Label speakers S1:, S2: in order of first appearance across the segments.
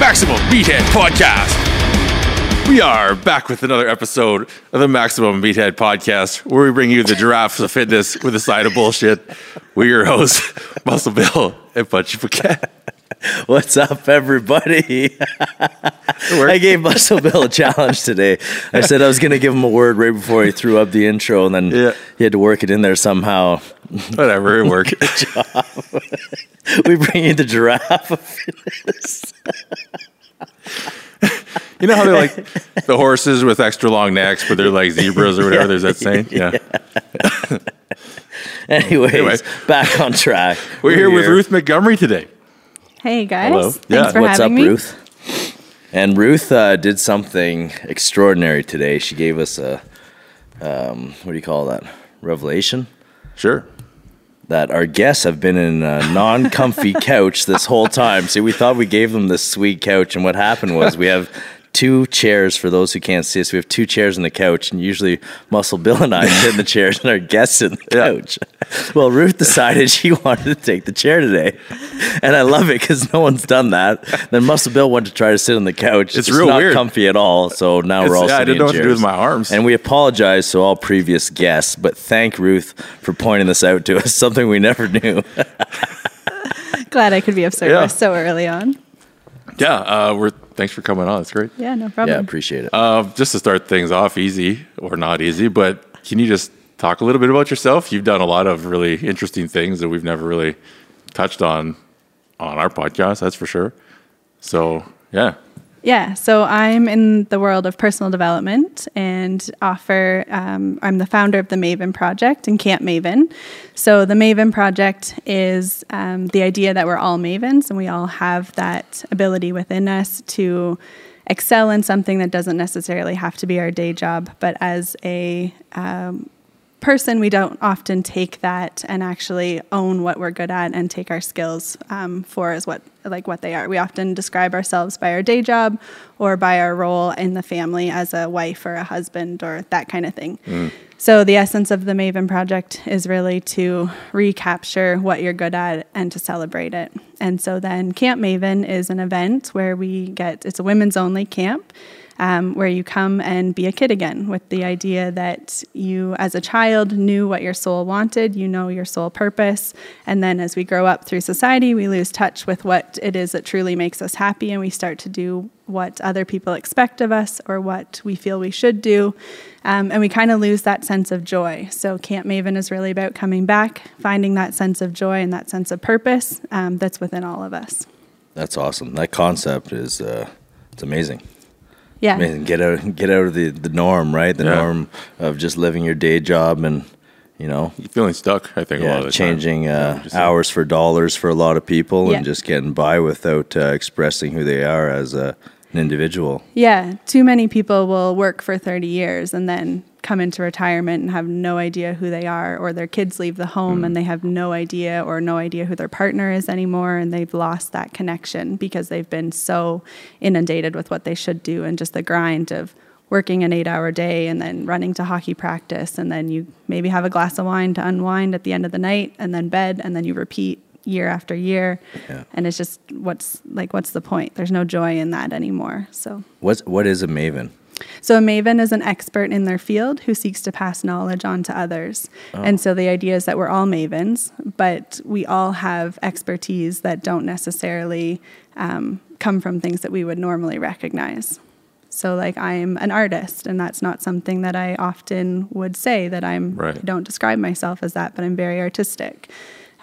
S1: Maximum Meathead Podcast. We are back with another episode of the Maximum Meathead Podcast, where we bring you the giraffes of fitness with a side of bullshit. We're your hosts, Muscle Bill and Punchy Paquette.
S2: What's up, everybody? I gave Muscle Bill a challenge today. I said I was going to give him a word right before he threw up the intro, and then
S1: Yeah.
S2: he had to work it in there somehow.
S1: Whatever, it worked.
S2: We bring you the giraffe.
S1: You know how they're like the horses with extra long necks, but they're like zebras or whatever. There's that saying. Yeah.
S2: Anyways,
S1: Anyway.
S2: back on track.
S1: We're here with Ruth Montgomery today.
S3: Hey guys,
S1: Hello.
S3: thanks
S1: Yeah.
S3: for
S2: What's up,
S3: me.
S2: Ruth? And Ruth uh, did something extraordinary today. She gave us a, um, what do you call that? Revelation?
S1: Sure.
S2: that our guests have been in a non-comfy couch this whole time. See, we thought we gave them this sweet couch, and what happened was we have two chairs for those who can't see us. We have two chairs on the couch, and usually Muscle Bill and I sit in the chairs, and our guests in the
S1: Yeah.
S2: couch. Well, Ruth decided she wanted to take the chair today, and I love it because no one's done that. Then Muscle Bill went to try to sit on the couch.
S1: It's
S2: just
S1: real
S2: not
S1: weird.
S2: comfy at all. So now
S1: It's-
S2: we're all
S1: yeah, I
S2: sitting
S1: didn't know
S2: in
S1: what to do with my arms.
S2: And we apologize to all previous guests, but thank Ruth for pointing this out to us, something we never knew.
S3: Glad I could be of service
S1: Yeah.
S3: so early on.
S1: Yeah. Uh, we're thanks for coming on. That's great.
S3: Yeah, no problem.
S2: yeah, appreciate it.
S1: Uh, just to start things off easy or not easy, but can you just talk a little bit about yourself? You've done a lot of really interesting things that we've never really touched on on our podcast. That's for sure. So yeah,
S3: Yeah, so I'm in the world of personal development and offer, um, I'm the founder of the Maven Project and Camp Maven. So the Maven Project is um, the idea that we're all Mavens and we all have that ability within us to excel in something that doesn't necessarily have to be our day job, but as a um, person, we don't often take that and actually own what we're good at and take our skills um, for as what like what they are. We often describe ourselves by our day job or by our role in the family as a wife or a husband or that kind of thing. So the essence of the Maven project is really to recapture what you're good at and to celebrate it. And so then Camp Maven is an event where we get it's a women's only camp um, where you come and be a kid again with the idea that you, as a child, knew what your soul wanted, you know your soul purpose. And then as we grow up through society, we lose touch with what it is that truly makes us happy and we start to do what other people expect of us or what we feel we should do. Um, and we kind of lose that sense of joy. So, Camp Maven is really about coming back, finding that sense of joy and that sense of purpose um, that's within all of us.
S2: That's awesome. That concept is uh, it's amazing.
S3: Yeah.
S2: Amazing. Get out, get out of the, the norm, right? The
S1: Yeah.
S2: norm of just living your day job and you know,
S1: you're feeling stuck. I think a lot
S2: yeah,
S1: of the
S2: changing
S1: time.
S2: uh, hours for dollars for a lot of people
S3: Yeah.
S2: and just getting by without uh, expressing who they are as a, an individual.
S3: Yeah, too many people will work for 30 years and then come into retirement and have no idea who they are, or their kids leave the home and mm. they have no idea or no idea who their partner is anymore, and they've lost that connection because they've been so inundated with what they should do and just the grind of working an eight hour day and then running to hockey practice, and then you maybe have a glass of wine to unwind at the end of the night, and then bed, and then you repeat year after year.
S2: Yeah.
S3: And it's just what's like, what's the point? There's no joy in that anymore. So.
S2: What's what is a maven?
S3: So, a maven is an expert in their field who seeks to pass knowledge on to others. And so, the idea is that we're all mavens, but we all have expertise that don't necessarily um, come from things that we would normally recognize. So, like, I'm an artist, and that's not something that I often would say that I'm,
S1: Right.
S3: I don't describe myself as that, but I'm very artistic.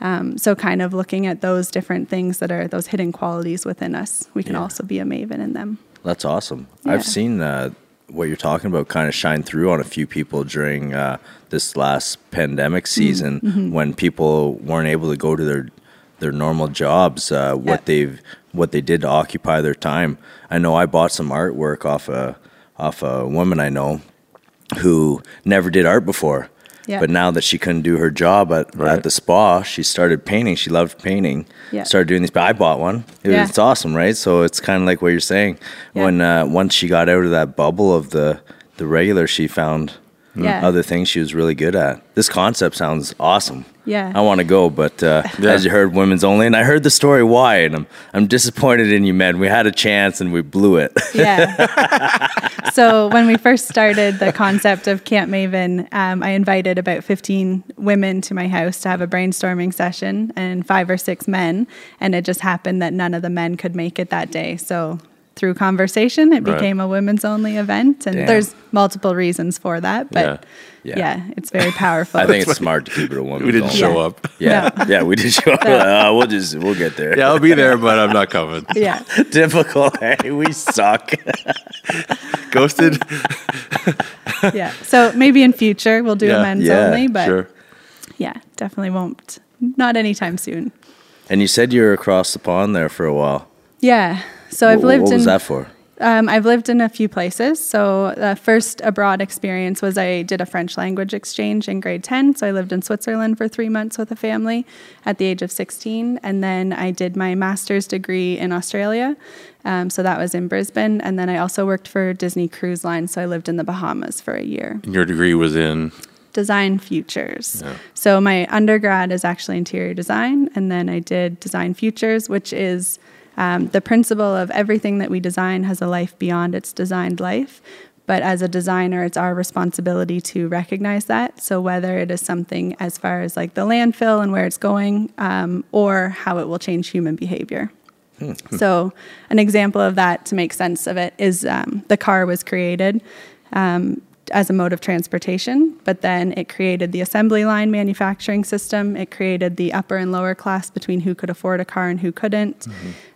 S3: Um, so, kind of looking at those different things that are those hidden qualities within us, we can
S2: Yeah.
S3: also be a maven in them.
S2: That's awesome.
S3: Yeah.
S2: I've seen uh, what you're talking about kind of shine through on a few people during uh, this last pandemic
S3: Mm-hmm.
S2: season when people weren't able to go to their their normal jobs. Uh, what
S3: Yeah.
S2: they've what they did to occupy their time. I know I bought some artwork off a off a woman I know who never did art before.
S3: Yeah.
S2: But now that she couldn't do her job at,
S1: Right.
S2: at the spa, she started painting. She loved painting.
S3: Yeah.
S2: Started doing these. But I bought one. It
S3: Yeah.
S2: was, it's awesome, right? So it's kind of like what you're saying.
S3: Yeah.
S2: When uh, once she got out of that bubble of the the regular, she found
S3: Yeah.
S2: other things she was really good at. This concept sounds awesome.
S3: Yeah.
S2: I want to go, but uh,
S1: Yeah.
S2: as you heard, women's only, and I heard the story why, and I'm I'm disappointed in you, men. We had a chance and we blew it.
S3: Yeah. so when we first started the concept of Camp Maven, um, I invited about 15 women to my house to have a brainstorming session and five or six men. And it just happened that none of the men could make it that day. So through conversation, it
S1: Right.
S3: became a women's only event. And
S2: Damn.
S3: there's multiple reasons for that. But
S2: Yeah.
S3: yeah, it's very powerful.
S2: I think it's smart to keep it a woman.
S1: We didn't
S2: only.
S1: show
S3: Yeah.
S1: up.
S2: Yeah,
S3: No.
S2: yeah, we did show up. Uh, we'll just we'll get there.
S1: Yeah, I'll be there, but I'm not coming.
S3: yeah.
S2: Typical. Hey, we suck.
S1: Ghosted.
S3: Yeah. So maybe in future we'll do
S1: Yeah.
S3: a men's
S2: Yeah,
S3: only. But
S1: sure.
S3: yeah, definitely won't. Not anytime soon.
S2: and you said you were across the pond there for a while.
S3: Yeah. So I've
S2: What-
S3: lived
S2: What
S3: in
S2: was that for?
S3: Um, I've lived in a few places. So the first abroad experience was I did a French language exchange in grade 10. So I lived in Switzerland for three months with a family at the age of 16. And then I did my master's degree in Australia. Um, so that was in Brisbane. And then I also worked for Disney Cruise Line. So I lived in the Bahamas for a year.
S1: And your degree was in.
S3: Design Futures.
S1: Yeah.
S3: So my undergrad is actually interior design, and then I did Design Futures, which is um, the principle of everything that we design has a life beyond its designed life. But as a designer, it's our responsibility to recognize that. So whether it is something as far as like the landfill and where it's going, um, or how it will change human behavior. So, an example of that to make sense of it is um, the car was created um, as a mode of transportation, but then it created the assembly line manufacturing system. It created the upper and lower class between who could afford a car and who couldn't.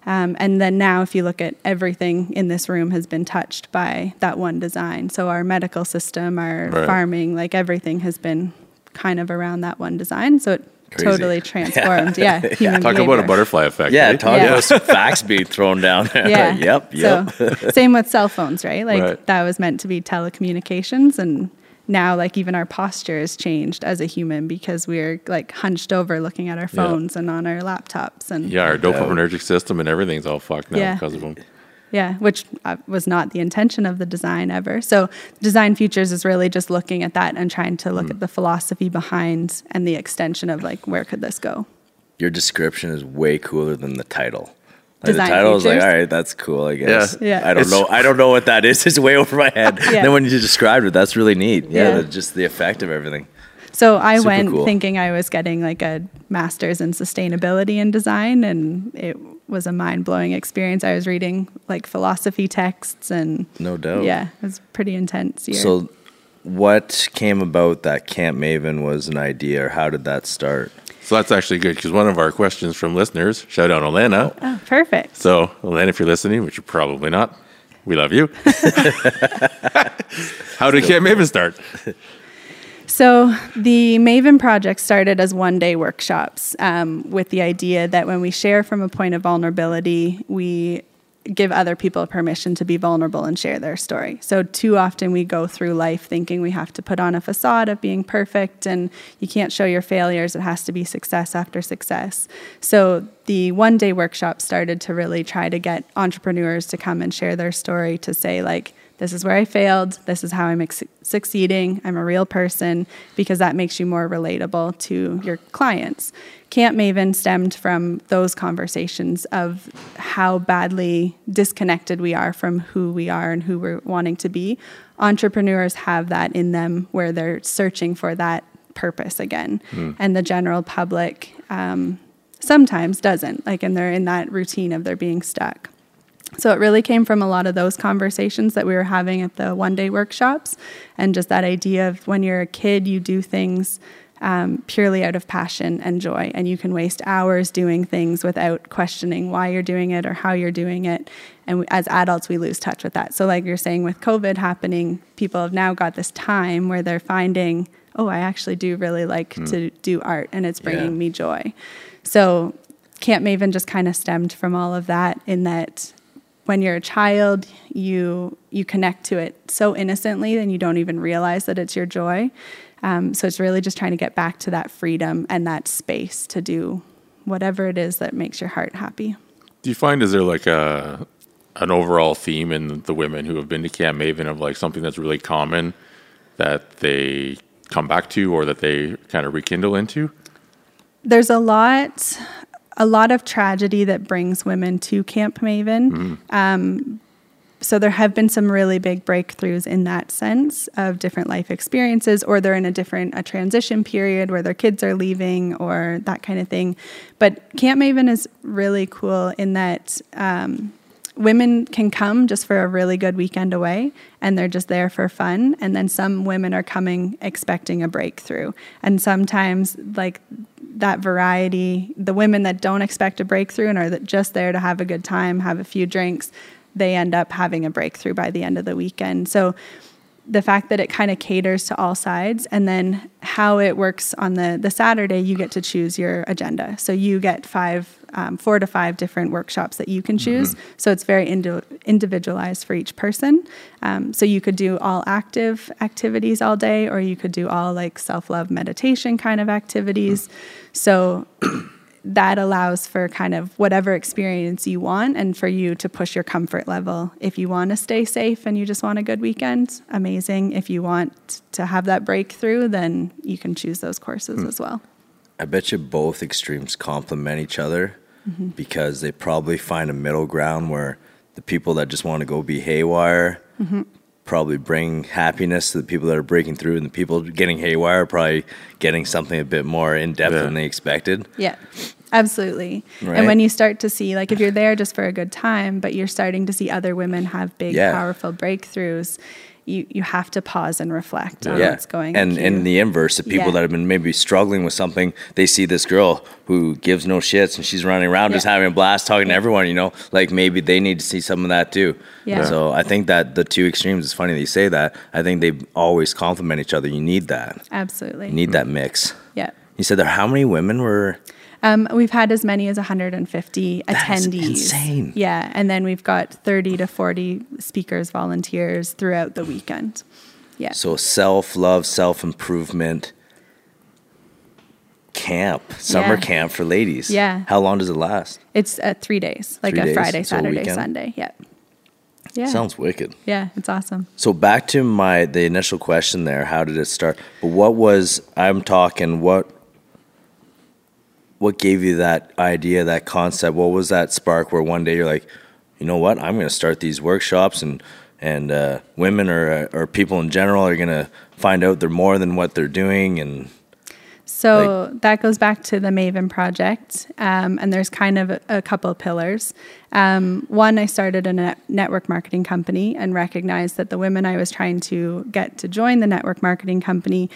S3: Um, and then now, if you look at everything in this room, has been touched by that one design. So our medical system, our
S1: Right.
S3: farming, like everything has been kind of around that one design. So it
S2: Crazy.
S3: totally transformed. Yeah, human
S1: Talk about a butterfly effect.
S2: Yeah,
S1: eh?
S2: talk
S3: Yeah.
S2: about some facts being thrown down there.
S3: Yeah.
S2: yep. Yep.
S3: So same with cell phones, right? Like
S1: Right.
S3: that was meant to be telecommunications and now like even our posture has changed as a human because we're like hunched over looking at our
S1: Yeah.
S3: phones and on our laptops and
S1: Yeah, our dopaminergic system and everything's all fucked now
S3: Yeah.
S1: because of them.
S3: Yeah, which uh, was not the intention of the design ever. So, Design Futures is really just looking at that and trying to look
S1: Mm.
S3: at the philosophy behind and the extension of like where could this go?
S2: Your description is way cooler than the title. Like
S3: Design
S2: the title is like, all right, that's cool, I guess.
S3: Yeah. Yeah.
S2: I don't
S1: It's-
S2: know. I don't know what that is. It's way over my head.
S3: Yeah.
S2: Then when you described it, that's really neat. Yeah,
S3: Yeah.
S2: the- just the effect of everything.
S3: So I
S2: Super
S3: went
S2: cool.
S3: thinking I was getting like a master's in sustainability and design, and it was a mind blowing experience. I was reading like philosophy texts, and
S2: No doubt.
S3: yeah, it was pretty intense year.
S2: So, what came about that Camp Maven was an idea, or how did that start?
S1: So that's actually good because one of our questions from listeners, shout out Alana.
S3: oh, perfect.
S1: So, Alana, if you're listening, which you're probably not, we love you. How did Camp Maven start?
S3: So the Maven project started as one day workshops um, with the idea that when we share from a point of vulnerability, we give other people permission to be vulnerable and share their story. So too often we go through life thinking we have to put on a facade of being perfect and you can't show your failures. It has to be success after success. So the one day workshop started to really try to get entrepreneurs to come and share their story to say like, this is where I failed. This is how I'm ex- succeeding. I'm a real person because that makes you more relatable to your clients. Camp Maven stemmed from those conversations of how badly disconnected we are from who we are and who we're wanting to be. Entrepreneurs have that in them where they're searching for that purpose again. And the general public um, sometimes doesn't, like, and they're in that routine of they're being stuck. So it really came from a lot of those conversations that we were having at the one day workshops and just that idea of when you're a kid, you do things um, purely out of passion and joy, and you can waste hours doing things without questioning why you're doing it or how you're doing it. And as adults, we lose touch with that. So, like you're saying, with COVID happening, people have now got this time where they're finding, oh, I actually do really like to do art, and it's bringing
S1: Yeah.
S3: me joy. So, Camp Maven just kind of stemmed from all of that in that when you're a child, you you connect to it so innocently, and you don't even realize that it's your joy. Um, so it's really just trying to get back to that freedom and that space to do whatever it is that makes your heart happy.
S1: Do you find is there like a an overall theme in the women who have been to Camp Maven of like something that's really common that they come back to or that they kind of rekindle into?
S3: There's a lot, a lot of tragedy that brings women to Camp Maven. Um, so there have been some really big breakthroughs in that sense of different life experiences, or they're in a different a transition period where their kids are leaving, or that kind of thing. But Camp Maven is really cool in that. Um, women can come just for a really good weekend away and they're just there for fun. And then some women are coming expecting a breakthrough. And sometimes like that variety the women that don't expect a breakthrough and are just there to have a good time have a few drinks they end up having a breakthrough by the end of the weekend. So the fact that it kind of caters to all sides and then how it works on the the saturday you get to choose your agenda. So you get five um, four to five different workshops that you can choose. So it's very indi- individualized for each person. Um, so you could do all active activities all day or you could do all like self-love meditation kind of activities. So that allows for kind of whatever experience you want and for you to push your comfort level. If you want to stay safe and you just want a good weekend, amazing. If you want to have that breakthrough, then you can choose those courses hmm. as well.
S2: I bet you both extremes complement each other mm-hmm. because they probably find a middle ground where the people that just want to go be haywire mm-hmm. Probably bring happiness to the people that are breaking through, and the people getting haywire are probably getting something a bit more in depth
S1: Yeah.
S2: than they expected.
S3: Yeah, absolutely.
S2: Right.
S3: And when you start to see, like, if you're there just for a good time, but you're starting to see other women have big,
S2: Yeah.
S3: powerful breakthroughs, you, you have to pause and reflect on
S2: yeah,
S3: what's going
S2: and
S3: on.
S2: and in the inverse, the people
S3: Yeah.
S2: that have been maybe struggling with something, they see this girl who gives no shits and she's running around just having a blast, talking to everyone. You know, like maybe they need to see some of that too.
S3: Yeah.
S2: So I think that the two extremes. It's funny that you say that. I think they always complement each other. You need that.
S3: Absolutely.
S2: You need that mix.
S3: yeah.
S2: You said there. How many women were?
S3: Um, we've had as many as 150
S2: That
S3: attendees.
S2: insane.
S3: Yeah, and then we've got 30 to 40 speakers, volunteers throughout the weekend. Yeah.
S2: So self love, self improvement camp, summer
S3: Yeah.
S2: camp for ladies.
S3: Yeah.
S2: How long does it last?
S3: It's uh, three days, like
S2: Three
S3: a
S2: days,
S3: Friday,
S2: so a
S3: Saturday. Sunday. Yeah. Yeah.
S2: Sounds wicked.
S3: yeah, it's awesome.
S2: So back to my the initial question there, how did it start? But what was I'm talking what what gave you that idea, that concept? What was that spark where one day you're like, you know what, I'm going to start these workshops and and uh, women or or people in general are going to find out they're more than what they're doing and
S3: So that goes back to the Maven project, um, and there's kind of a, a couple pillars. Um, one, I started a net- network marketing company and recognized that the women I was trying to get to join the network marketing company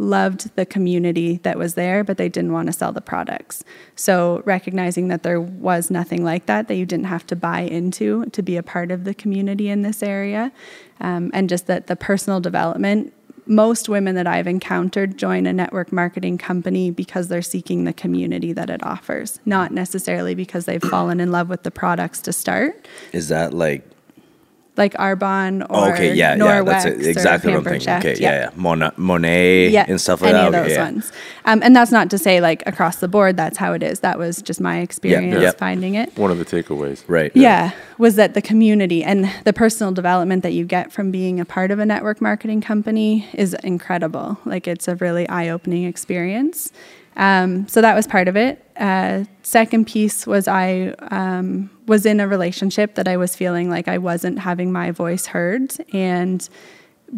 S3: loved the community that was there, but they didn't want to sell the products. So recognizing that there was nothing like that, that you didn't have to buy into to be a part of the community in this area, um, and just that the personal development most women that I've encountered join a network marketing company because they're seeking the community that it offers, not necessarily because they've fallen in love with the products to start,
S2: is that like
S3: like Arbonne or
S2: oh,
S3: or
S2: okay, yeah, yeah, that's it, exactly what I'm thinking.
S3: Chef.
S2: Okay, yeah, yeah. Mona, Monat
S3: Yeah,
S2: and stuff like
S3: any
S2: that.
S3: of
S2: Okay,
S3: those
S2: yeah.
S3: ones. Um, and that's not to say like across the board that's how it is. That was just my experience
S2: yeah.
S3: finding it.
S1: One of the takeaways.
S2: Right.
S3: Yeah, was that the community and the personal development that you get from being a part of a network marketing company is incredible. Like it's a really eye-opening experience. Um, so that was part of it. Uh, second piece was I um, was in a relationship that I was feeling like I wasn't having my voice heard, and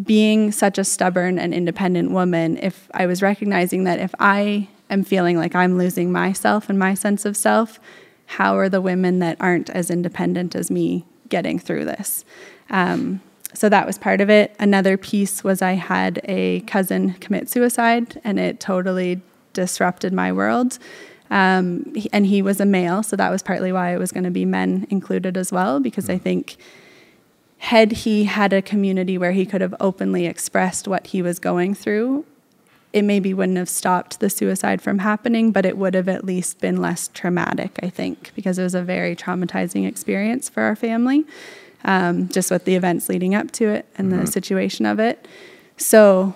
S3: being such a stubborn and independent woman, if I was recognizing that if I am feeling like I'm losing myself and my sense of self, how are the women that aren't as independent as me getting through this? Um, so that was part of it. Another piece was I had a cousin commit suicide, and it totally disrupted my world. Um, and he was a male, so that was partly why it was going to be men included as well, because I think had he had a community where he could have openly expressed what he was going through, it maybe wouldn't have stopped the suicide from happening, but it would have at least been less traumatic, I think, because it was a very traumatizing experience for our family, um, just with the events leading up to it and the situation of it. So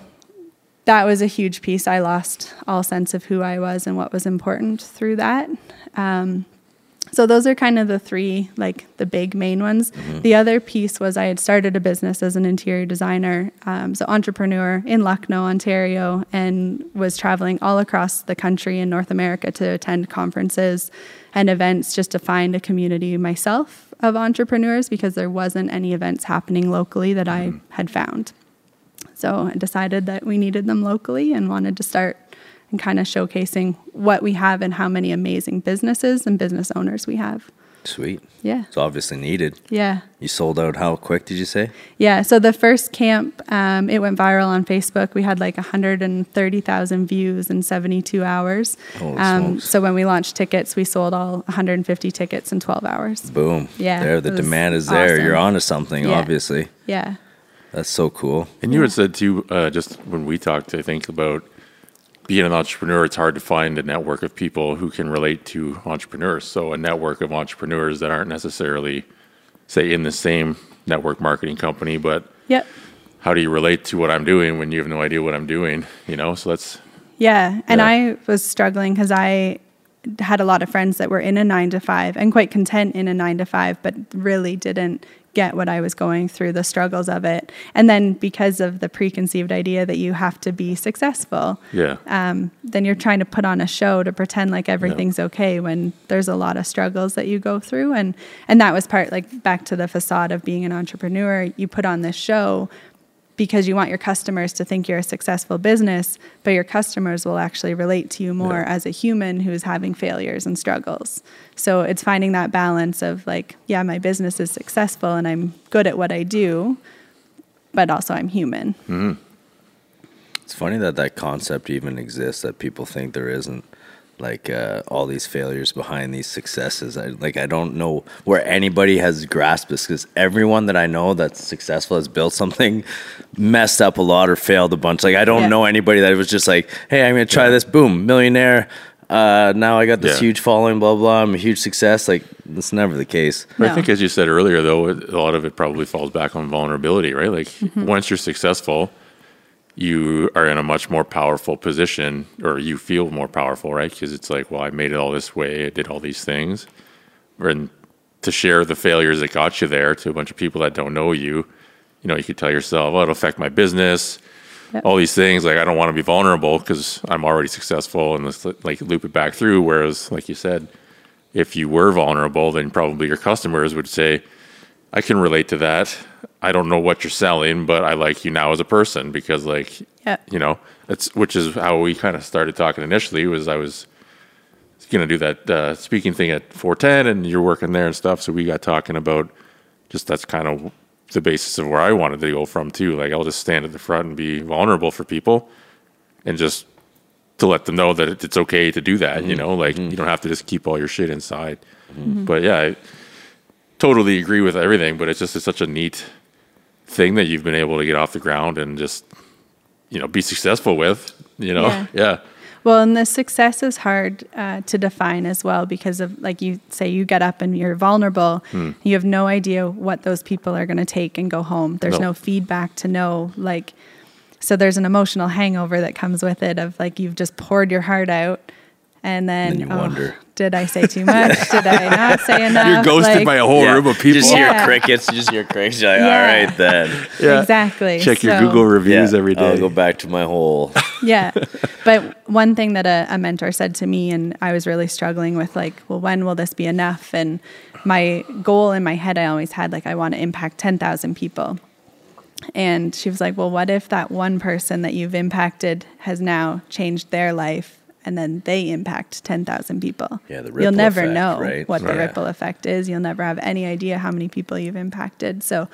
S3: that was a huge piece. I lost all sense of who I was and what was important through that. Um, So those are kind of the three, like the big main ones. The other piece was I had started a business as an interior designer, um, so entrepreneur in Lucknow, Ontario, and was traveling all across the country in North America to attend conferences and events just to find a community myself of entrepreneurs because there wasn't any events happening locally that I had found. So I decided that we needed them locally and wanted to start and kind of showcasing what we have and how many amazing businesses and business owners we have.
S2: Sweet.
S3: Yeah.
S2: It's obviously needed.
S3: Yeah.
S2: You sold out how quick did you say?
S3: Yeah. So the first camp, um, it went viral on Facebook. We had like 130,000 views in 72 hours. Um, so when we launched tickets, we sold all 150 tickets in 12 hours.
S2: Boom.
S3: Yeah,
S2: There, the demand is there.
S3: awesome.
S2: You're onto something,
S3: Yeah.
S2: obviously.
S3: Yeah.
S2: That's so cool.
S1: And you had said too, uh, just when we talked, I think about being an entrepreneur, it's hard to find a network of people who can relate to entrepreneurs. So a network of entrepreneurs that aren't necessarily, say, in the same network marketing company, but
S3: Yep.
S1: how do you relate to what I'm doing when you have no idea what I'm doing? You know, so that's
S3: Yeah, and
S1: Yeah.
S3: I was struggling because I had a lot of friends that were in a nine to five and quite content in a nine to five, but really didn't get what I was going through, the struggles of it. And then because of the preconceived idea that you have to be successful,
S1: yeah,
S3: um, then you're trying to put on a show to pretend like everything's okay when there's a lot of struggles that you go through. And and that was part like back to the facade of being an entrepreneur. You put on this show because you want your customers to think you're a successful business but your customers will actually relate to you more
S1: Yeah.
S3: as a human who's having failures and struggles so it's finding that balance of like yeah my business is successful and i'm good at what i do but also i'm human mm-hmm.
S2: It's funny that that concept even exists. That people think there isn't like uh, all these failures behind these successes. I, like I don't know where anybody has grasped this because everyone that I know that's successful has built something, messed up a lot or failed a bunch. Like I don't
S3: Yeah.
S2: know anybody that was just like, hey, I'm gonna try this. Boom, millionaire. Uh, now I got this
S1: Yeah.
S2: huge following. Blah blah. I'm a huge success. Like that's never the case.
S1: But I think, as you said earlier, though, a lot of it probably falls back on vulnerability, right? Like once you're successful, you are in a much more powerful position, or you feel more powerful, right? Because it's like, well, I made it all this way, I did all these things, and to share the failures that got you there to a bunch of people that don't know you, you know, you could tell yourself, oh, it'll affect my business.
S3: Yep.
S1: All these things, like I don't want to be vulnerable because I'm already successful, and let's like loop it back through. Whereas, like you said, if you were vulnerable, then probably your customers would say, I can relate to that. I don't know what you're selling, but I like you now as a person because like
S3: yeah
S1: you know, it's which is how we kind of started talking initially was I was going to do that uh, speaking thing at 410 and you're working there and stuff. So we got talking about just that's kind of the basis of where I wanted to go from too. Like I'll just stand at the front and be vulnerable for people and just to let them know that it's okay to do that, you mm-hmm. know, like mm-hmm. you don't have to just keep all your shit inside. Mm-hmm. But yeah, I totally agree with everything, but it's just it's such a neat thing that you've been able to get off the ground and just you know be successful with, you know.
S3: Yeah.
S1: yeah.
S3: Well, and the success is hard uh, to define as well because of, like you say, you get up and you're vulnerable.
S1: Hmm.
S3: You have no idea what those people are going to take and go home. There's
S1: No.
S3: no feedback to know. Like, so there's an emotional hangover that comes with it of like you've just poured your heart out, and then,
S2: Then you
S3: oh,
S2: wonder.
S3: did I say too much? did I not say enough?
S1: You're ghosted
S3: Like,
S1: by a whole
S2: Yeah.
S1: room of people.
S2: You
S1: people.
S2: just hear
S3: Yeah.
S2: crickets. You just hear crickets. You're like,
S3: Yeah.
S2: all right then.
S1: Yeah.
S3: Exactly.
S1: Check your Google reviews every day.
S2: I'll go back to my whole.
S3: yeah but one thing that a, a mentor said to me and i was really struggling with like well when will this be enough and my goal in my head i always had like i want to impact 10000 people and she was like well what if that one person that you've impacted has now changed their life and then they impact 10,000 people.
S2: Yeah, the ripple You'll
S3: never
S2: effect,
S3: know
S2: right?
S3: what the ripple effect is. You'll never have any idea how many people you've impacted. So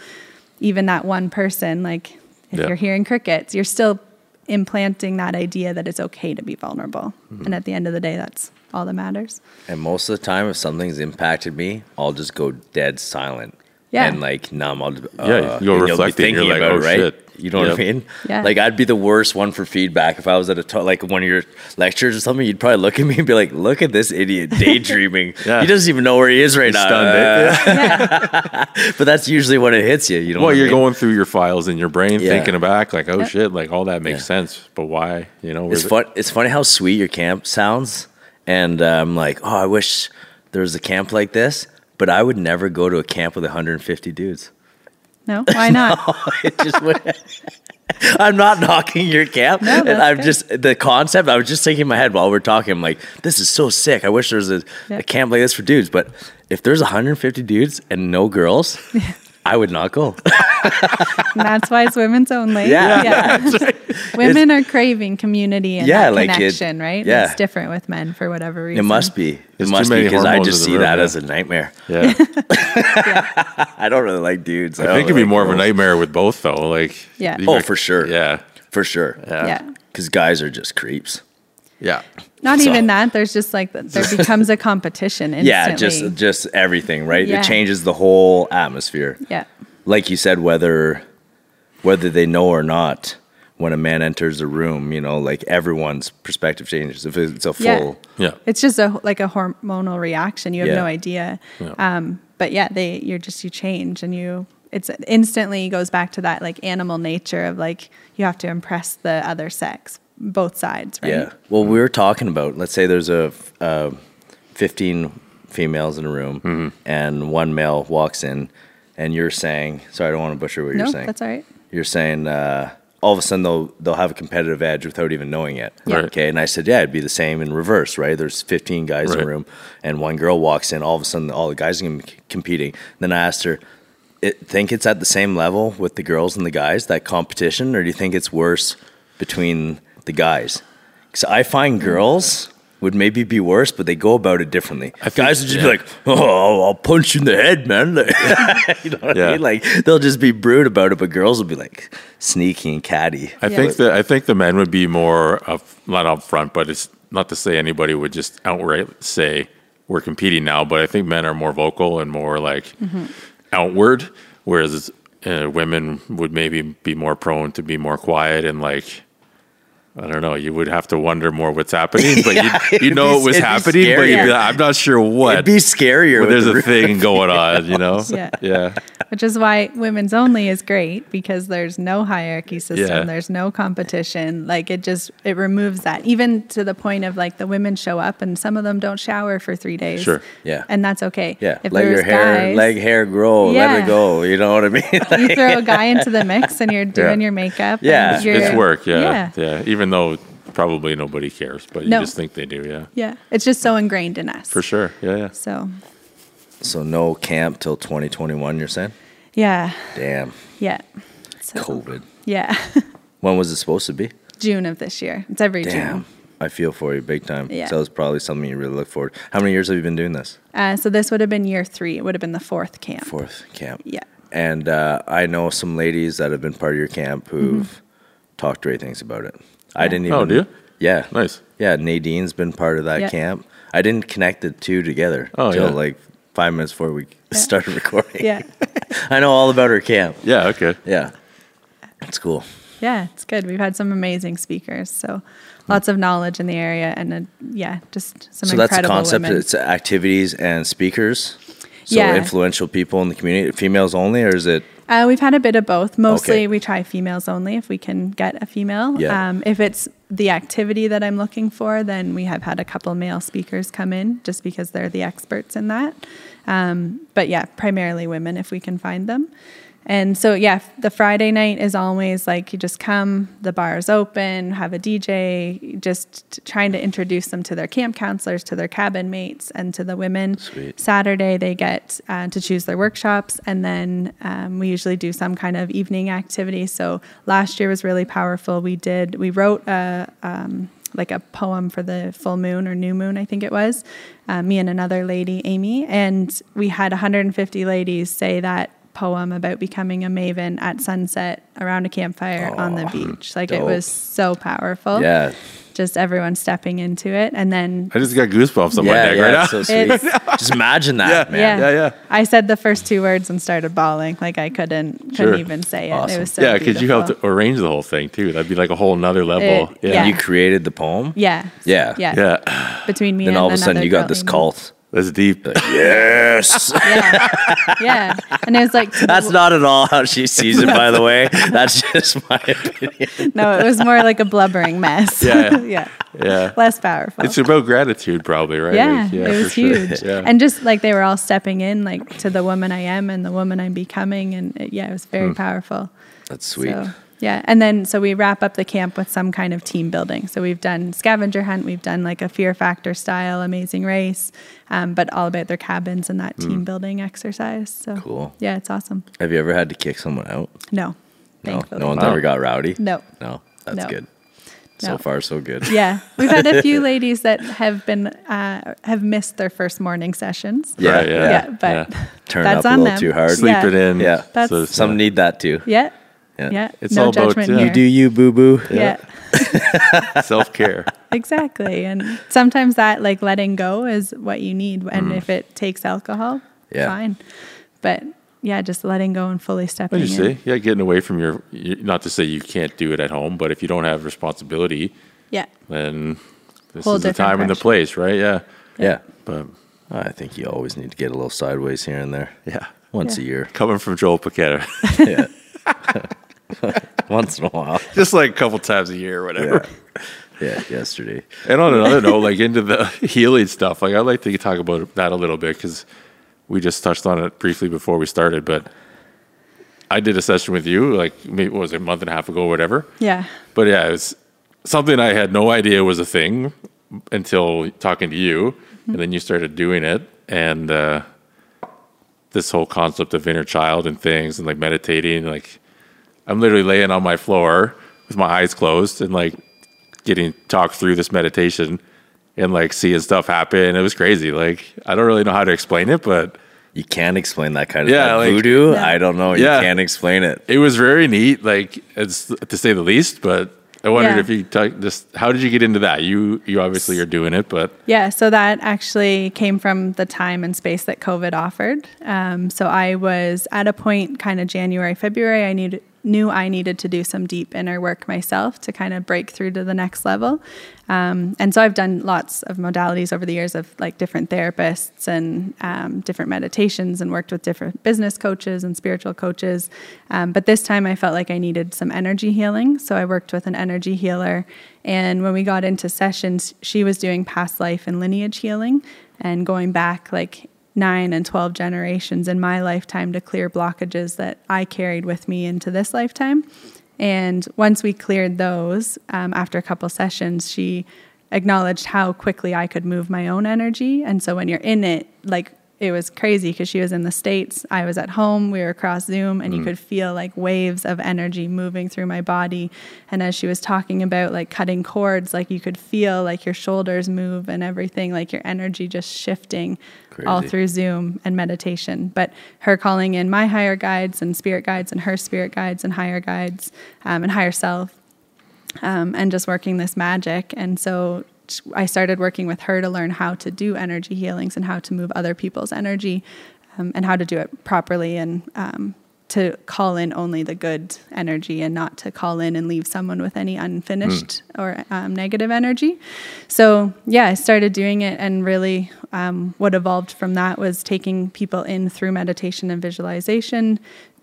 S3: even that one person, like if
S1: Yeah.
S3: you're hearing crickets, you're still implanting that idea that it's okay to be vulnerable.
S2: Mm-hmm.
S3: And at the end of the day, that's all that matters.
S2: And most of the time, if something's impacted me, I'll just go dead silent.
S3: Yeah.
S2: And like numb. I'll, uh,
S1: Yeah, you go
S2: and you'll be
S1: reflecting, you're
S2: thinking
S1: like,
S2: about
S1: "Oh,
S2: it, right?
S1: shit."
S2: You know what I mean?
S3: Yeah.
S2: Like I'd be the worst one for feedback if I was at a like one of your lectures or something. You'd probably look at me and be like, "Look at this idiot daydreaming.
S1: Yeah.
S2: He doesn't even know where he is right
S1: He's
S2: now."
S1: stunned, eh?
S2: Uh,
S3: Yeah.
S2: but that's usually when it hits you. You know.
S1: Well, you're
S2: mean?
S1: going through your files in your brain,
S2: Yeah.
S1: thinking back, like, oh
S3: Yep.
S1: shit, like all that makes
S2: Yeah.
S1: sense, but why? You know,
S2: It's
S1: where's it-
S2: It's funny how sweet your camp sounds, and uh, I'm like, oh, I wish there was a camp like this, but I would never go to a camp with 150 dudes.
S3: No, why not?
S2: Just would- I'm not knocking your camp.
S3: No,
S2: and I'm
S3: good.
S2: just the concept. I was just thinking in my head while we're talking. I'm like, this is so sick. I wish there was a,
S3: Yeah.
S2: a camp like this for dudes. But if there's 150 dudes and no girls, I would not go.
S3: That's why it's women's only.
S2: Yeah.
S3: Women are craving community and
S2: Yeah,
S3: that
S2: like it-
S3: connection, right?
S2: yeah.
S3: It's different with men for whatever reason.
S2: It must be. It
S1: There's
S2: must be because I just see
S1: room,
S2: that
S1: yeah.
S2: as a nightmare.
S1: Yeah.
S2: I don't really like dudes.
S1: I think it'd be more of a nightmare with both though. Like
S3: Yeah.
S2: Oh,
S1: got-
S2: for sure.
S1: Yeah.
S2: for sure.
S1: Yeah.
S3: Yeah.
S2: Because guys are just creeps.
S1: Yeah.
S3: Not
S2: So-
S3: even that. There's just like there becomes a competition instantly.
S2: Yeah, just just everything, right?
S3: Yeah.
S2: It changes the whole atmosphere.
S3: yeah.
S2: like you said, whether whether they know or not, when a man enters a room, you know, like everyone's perspective changes. If it's a
S3: Yeah.
S2: full,
S1: Yeah.
S3: It's just a like a hormonal reaction. You have
S2: Yeah.
S3: no idea.
S1: Yeah.
S3: Um, but yeah, they you're just you change and you it's instantly goes back to that like animal nature of like you have to impress the other sex, both sides, right?
S2: yeah. Well, we were talking about. Let's say there's a uh, fifteen females in a room,
S1: Mm-hmm.
S2: and one male walks in, and you're saying, "Sorry, I don't want to butcher what
S3: No,
S2: you're saying."
S3: that's all right.
S2: you're saying uh, all of a sudden they'll they'll have a competitive edge without even knowing it.
S1: Right.
S2: Okay. And I said, yeah, it'd be the same in reverse, right? There's 15 guys in
S1: Right.
S2: a room, and one girl walks in. All of a sudden, all the guys are competing. Then I asked her, it, think it's at the same level with the girls and the guys that competition, or do you think it's worse between the guys? Because I find girls. Would maybe be worse, but they go about it differently.
S1: think-
S2: Guys would just
S1: yeah.
S2: be like, "Oh, I'll, I'll punch you in the head, man!" you know what I mean? Like they'll just be brute about it, but girls will be like sneaky and catty.
S1: I
S3: Yeah.
S1: think that I think the men would be more up, not up front, but it's not to say anybody would just outright say we're competing now. But I think men are more vocal and more like
S3: Mm-hmm.
S1: outward, whereas uh, women would maybe be more prone to be more quiet and like. I don't know. You would have to wonder more what's happening, but
S2: Yeah,
S1: you, you know
S2: be-
S1: it was
S2: it'd
S1: happening, but you'd be like, I'm not sure what.
S2: It'd be scarier.
S1: but there's
S2: the
S1: a
S2: ru-
S1: thing going on, you know?
S3: Yeah.
S1: Yeah.
S3: Which is why women's only is great because there's no hierarchy system,
S1: Yeah.
S3: there's no competition. Like it just it removes that. Even to the point of like the women show up and some of them don't shower for three days.
S1: Sure.
S2: Yeah.
S3: And that's okay.
S2: Yeah,
S3: If
S2: let your hair,
S3: guys,
S2: leg hair grow.
S3: yeah.
S2: Let it go. You know what I mean?
S3: you throw a guy into the mix and you're doing your makeup.
S2: Yeah.
S3: and you're,
S1: It's work, yeah,
S3: Yeah.
S1: yeah. Even though probably nobody cares, but you just think they do, yeah.
S3: Yeah. It's just so ingrained in us.
S1: For sure, yeah, yeah.
S3: So
S2: so no camp till 2021. You're saying?
S3: yeah.
S2: Damn,
S3: Yeah. So,
S2: COVID.
S3: Yeah.
S2: When was it supposed to be?
S3: June of this year. It's every
S2: Damn,
S3: June.
S2: I feel for you big time.
S3: Yeah.
S2: So it's probably something you really look forward. How many years have you been doing this?
S3: Uh, so this would have been year three. It would have been the fourth camp.
S2: Fourth camp.
S3: Yeah.
S2: And uh, I know some ladies that have been part of your camp who've
S3: Mm-hmm.
S2: talked great things about it. I didn't even.
S1: Oh, do you?
S2: Yeah.
S1: Nice.
S2: Yeah, Nadine's been part of that
S3: Yeah.
S2: camp. I didn't connect the two together
S1: Oh,
S2: until
S1: yeah.
S2: like five minutes before we started recording.
S3: Yeah.
S2: I know all about her camp.
S1: Yeah, okay.
S2: Yeah. It's cool.
S3: Yeah, it's good. We've had some amazing speakers, so lots of knowledge in the area, and uh, yeah, just some
S2: so that's the
S3: incredible
S2: concept.
S3: women.
S2: It's activities and speakers. So
S3: Yeah.
S2: influential people in the community, females only, or is it?
S3: Uh, we've had a bit of both. Mostly,
S2: Okay.
S3: we try females only if we can get a female.
S2: Yeah.
S3: Um, if it's the activity that I'm looking for, then we have had a couple male speakers come in just because they're the experts in that. Um, but yeah, primarily women if we can find them. And so, yeah, the Friday night is always like you just come, the bar is open, have a DJ, just trying to introduce them to their camp counselors, to their cabin mates, and to the women.
S2: Sweet.
S3: Saturday, they get uh, to choose their workshops, and then um, we usually do some kind of evening activity. So last year was really powerful. We did, we wrote a, um, like a poem for the full moon or new moon, I think it was, uh, me and another lady, Amy, and we had 150 ladies say that poem about becoming a maven at sunset around a campfire on the beach. Like it was so powerful.
S2: Yeah.
S3: Just everyone stepping into it. And then
S1: I just got goosebumps on my neck
S2: yeah,
S1: right now.
S2: so sweet. Just imagine that, man.
S3: yeah.
S1: yeah, yeah.
S3: I said the first two words and started bawling. Like I couldn't couldn't
S1: Sure.
S3: even say it.
S2: Awesome.
S3: It was so
S1: yeah, because you helped arrange the whole thing too. That'd be like a whole nother level.
S3: It-
S1: yeah.
S3: yeah.
S2: You created the poem.
S3: Yeah.
S2: Yeah.
S3: Yeah.
S1: Yeah.
S3: Between me
S2: Then
S3: and then
S2: all of a sudden you got this
S3: Amy.
S2: cult
S1: That's deep.
S2: Yes.
S3: Yeah, yeah. And it was like
S2: That's not at all how she sees it, by the way. That's just my opinion.
S3: No, it was more like a blubbering mess.
S1: Yeah.
S3: yeah.
S1: Yeah.
S3: Less powerful.
S1: It's about gratitude, probably, right?
S3: yeah,
S1: Like,
S3: it
S1: for
S3: was
S1: sure.
S3: huge.
S1: Yeah.
S3: And just like they were all stepping in, like to the woman I am and the woman I'm becoming. And it, yeah, it was very hmm. powerful.
S2: That's sweet.
S3: So, yeah. And then, so we wrap up the camp with some kind of team building. So we've done scavenger hunt, we've done like a fear factor style amazing race, um, but all about their cabins and that team building exercise. So,
S2: Cool.
S3: yeah, it's awesome.
S2: Have you ever had to kick someone out?
S3: No.
S2: No.
S3: Thankfully.
S2: No one's
S1: Wow.
S2: ever got rowdy?
S3: No.
S2: No. That's
S3: No.
S2: good. So far, so good.
S3: Yeah, we've had a few ladies that have been uh, have missed their first morning sessions.
S2: Yeah,
S1: Right, yeah.
S3: yeah, but
S1: Yeah.
S2: Turn
S3: that's
S2: up a little
S3: them.
S2: too hard.
S1: Sleep
S3: Yeah.
S1: it in.
S2: Yeah.
S3: That's-
S1: So
S2: Some
S1: uh,
S2: need that too.
S3: Yeah,
S2: Yeah.
S3: yeah.
S1: It's
S3: no
S1: all about,
S3: judgment
S1: uh,
S3: here.
S2: You do you, boo boo.
S3: yeah,
S1: self care.
S3: exactly. And sometimes that like letting go is what you need. And
S1: Mm.
S3: if it takes alcohol,
S2: Yeah.
S3: fine. But yeah, just letting go and fully stepping
S1: What did you
S3: in.
S1: say? Yeah, getting away from your. you- Not to say you can't do it at home, but if you don't have responsibility,
S3: Yeah,
S1: then this
S3: Whole
S1: is the
S3: different
S1: time and the place, right? Yeah.
S2: Yeah.
S1: But
S2: I think you always need to get a little sideways here and there.
S1: yeah,
S2: Once
S3: Yeah.
S2: a year.
S1: coming from Joel Paquette,
S2: Yeah. Once in a while.
S1: just like a couple times a year or whatever.
S2: Yeah. Yeah. Yesterday.
S1: And on another note, like into the healing stuff, like I'd like to talk about that a little bit because we just touched on it briefly before we started. But I did a session with you, like maybe what was it, a month and a half ago, or whatever.
S3: yeah,
S1: But yeah, it was something I had no idea was a thing until talking to you, and then you started doing it, and uh, this whole concept of inner child and things, and like meditating, like I'm literally laying on my floor with my eyes closed and like getting talked through this meditation and like seeing stuff happen. It was crazy. Like I don't really know how to explain it, but
S2: You can't explain that kind of
S1: Yeah,
S2: that
S1: like-
S2: voodoo.
S3: Yeah.
S2: I don't know.
S1: Yeah.
S2: You can't explain it.
S1: it was very neat. Like it's to say the least. But I wondered
S3: Yeah.
S1: if you talk, just how did you get into that? You you obviously are doing it, but
S3: Yeah, so that actually came from the time and space that COVID offered. Um, so I was at a point, kind of January, February, I needed, knew I needed to do some deep inner work myself to kind of break through to the next level. Um, and so I've done lots of modalities over the years of like different therapists and um, different meditations and worked with different business coaches and spiritual coaches. Um, but this time I felt like I needed some energy healing. So I worked with an energy healer. And when we got into sessions, she was doing past life and lineage healing and going back like nine and 12 generations in my lifetime to clear blockages that I carried with me into this lifetime. And once we cleared those, um, after a couple sessions, she acknowledged how quickly I could move my own energy. And so when you're in it, like it was crazy because she was in the States, I was at home, we were across Zoom, and you could feel like waves of energy moving through my body. And as she was talking about like cutting cords, like you could feel like your shoulders move and everything, like your energy just shifting all through Zoom and meditation. But her calling in my higher guides and spirit guides and her spirit guides and higher guides um, and higher self um, and just working this magic. And so I started working with her to learn how to do energy healings and how to move other people's energy um, and how to do it properly and um, to call in only the good energy and not to call in and leave someone with any unfinished or um, negative energy. So, yeah, I started doing it, and really um, what evolved from that was taking people in through meditation and visualization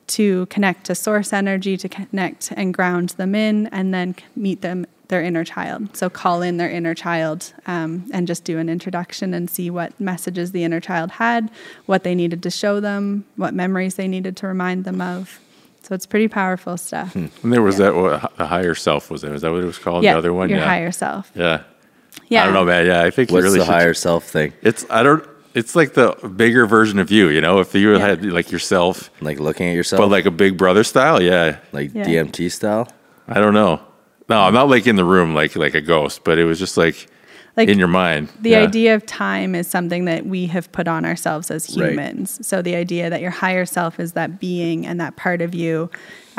S3: to connect to source energy, to connect and ground them in, and then meet them their inner child. So call in their inner child um, and just do an introduction and see what messages the inner child had, what they needed to show them, what memories they needed to remind them of. So it's pretty powerful stuff.
S1: and there was that what, the higher self was there. Is that what it was called?
S3: Yeah,
S1: the other one,
S3: your
S1: yeah,
S3: higher self.
S1: yeah.
S3: Yeah,
S1: I don't know, man. Yeah, I think
S2: What's
S1: really
S2: the
S1: should-
S2: higher self thing?
S1: It's I don't. It's like the bigger version of you. You know, if you
S3: Yeah.
S1: had like yourself,
S2: Like looking at yourself,
S1: but like a big brother style. Yeah,
S2: like
S3: Yeah.
S2: DMT style.
S1: I don't know. No, I'm not like in the room like like a ghost, but it was just like,
S3: Like,
S1: in your mind.
S3: The
S1: Yeah.
S3: idea of time is something that we have put on ourselves as
S2: Right.
S3: humans. So the idea that your higher self is that being and that part of you.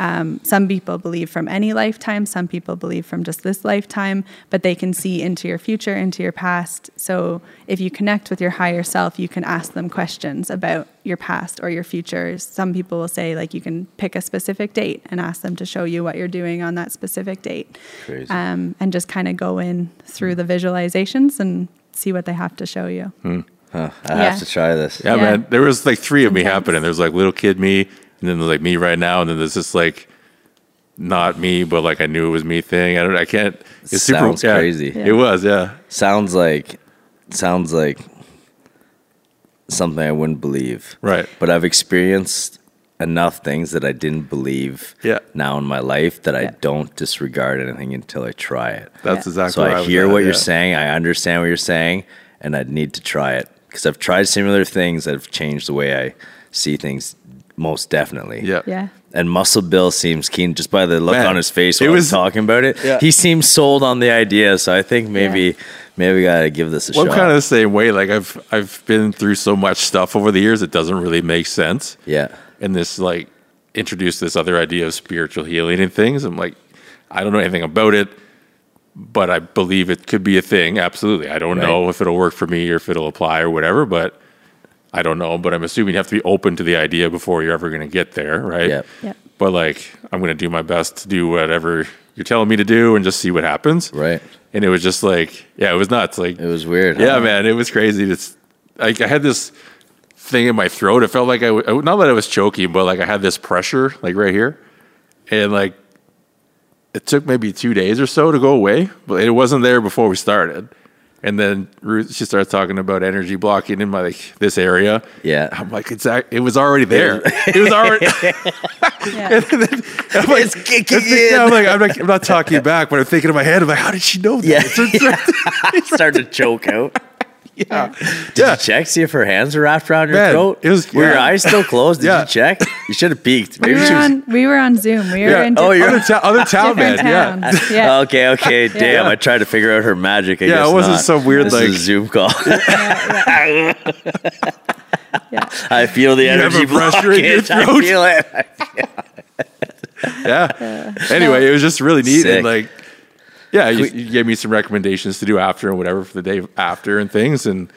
S3: Um, some people believe from any lifetime, some people believe from just this lifetime, but they can see into your future, into your past. So if you connect with your higher self, you can ask them questions about your past or your future. Some people will say, like, you can pick a specific date and ask them to show you what you're doing on that specific date
S2: Crazy.
S3: um, and just kind of go in through the visualizations and see what they have to show you.
S2: I
S3: Yeah.
S2: have to try this.
S1: Yeah,
S3: Yeah.
S1: man. There was like three of me
S3: Intense.
S1: happening. There's like little kid me, and then there's like me right now, and then there's this like not me, but like I knew it was me thing. I don't. I can't. It's
S2: Sounds
S1: super yeah.
S2: crazy.
S3: Yeah.
S1: It was, yeah.
S2: Sounds like sounds like something I wouldn't believe.
S1: Right.
S2: But I've experienced enough things that I didn't believe
S1: Yeah.
S2: now in my life that I don't disregard anything until I try it.
S1: That's
S3: Yeah.
S1: exactly.
S2: so
S1: where
S2: I hear
S1: at,
S2: what
S1: yeah.
S2: you're saying, I understand what you're saying, and I'd need to try it because I've tried similar things that have changed the way I see things most definitely.
S1: Yeah.
S3: Yeah.
S2: And Muscle Bill seems keen just by the look
S1: Man,
S2: on his face
S1: it
S2: when
S1: was-
S2: was talking about it.
S1: Yeah.
S2: He seems sold on the idea, so I think maybe maybe we gotta give this a
S1: Well, I'm
S2: shot.
S1: kind of the same way. Like I've I've been through so much stuff over the years, it doesn't really make sense.
S2: yeah,
S1: And this like introduced this other idea of spiritual healing and things. I'm like, I don't know anything about it, but I believe it could be a thing. Absolutely. I don't
S2: Right.
S1: know if it'll work for me or if it'll apply or whatever, but I don't know. But I'm assuming you have to be open to the idea before you're ever going to get there, right?
S2: Yep.
S3: Yep.
S1: But like, I'm going to do my best to do whatever you're telling me to do and just see what happens.
S2: right.
S1: And it was just like, yeah, it was nuts. Like,
S2: It was weird.
S1: yeah,
S2: huh?
S1: man, it was crazy. It's like I had this thing in my throat. It felt like I w- not that I was choking, but like I had this pressure, like right here, and like it took maybe two days or so to go away, but it wasn't there before we started. And then Ruth, she starts talking about energy blocking in my like this area.
S2: Yeah.
S1: I'm like, it's it was already there. it was already.
S3: Yeah.
S1: I'm like,
S2: It's kicking
S1: yeah,
S2: in.
S1: I'm like, I'm like, I'm not talking back, but I'm thinking in my head, I'm like, how did she know that?
S2: Yeah.
S1: It's- it's-
S2: Started to choke out.
S1: yeah.
S2: Did
S1: yeah.
S2: you check see if her hands were wrapped around your
S1: Man,
S2: throat?
S1: it was-
S2: Were your eyes still closed? Did
S1: Yeah.
S2: you check? You should have peeked.
S3: We were
S2: she was.
S3: on we were on Zoom. We were
S1: Yeah.
S3: in
S2: Oh,
S3: different,
S2: you're-
S1: Other, ta- other town, man.
S3: different
S1: Yeah.
S3: Yeah.
S2: Okay, okay, damn. I tried to figure out her magic. I
S1: Yeah,
S2: guess
S1: it wasn't
S2: not.
S1: so weird,
S2: This
S1: like-
S2: is a Zoom call.
S3: yeah.
S2: I feel the
S1: have
S2: energy
S1: a pressure in your
S2: blockage. I
S1: throat.
S2: feel it.
S1: yeah. Uh, anyway, it was just really neat.
S2: Sick.
S1: And like, yeah, you, you gave me some recommendations to do after and whatever for the day after and things. And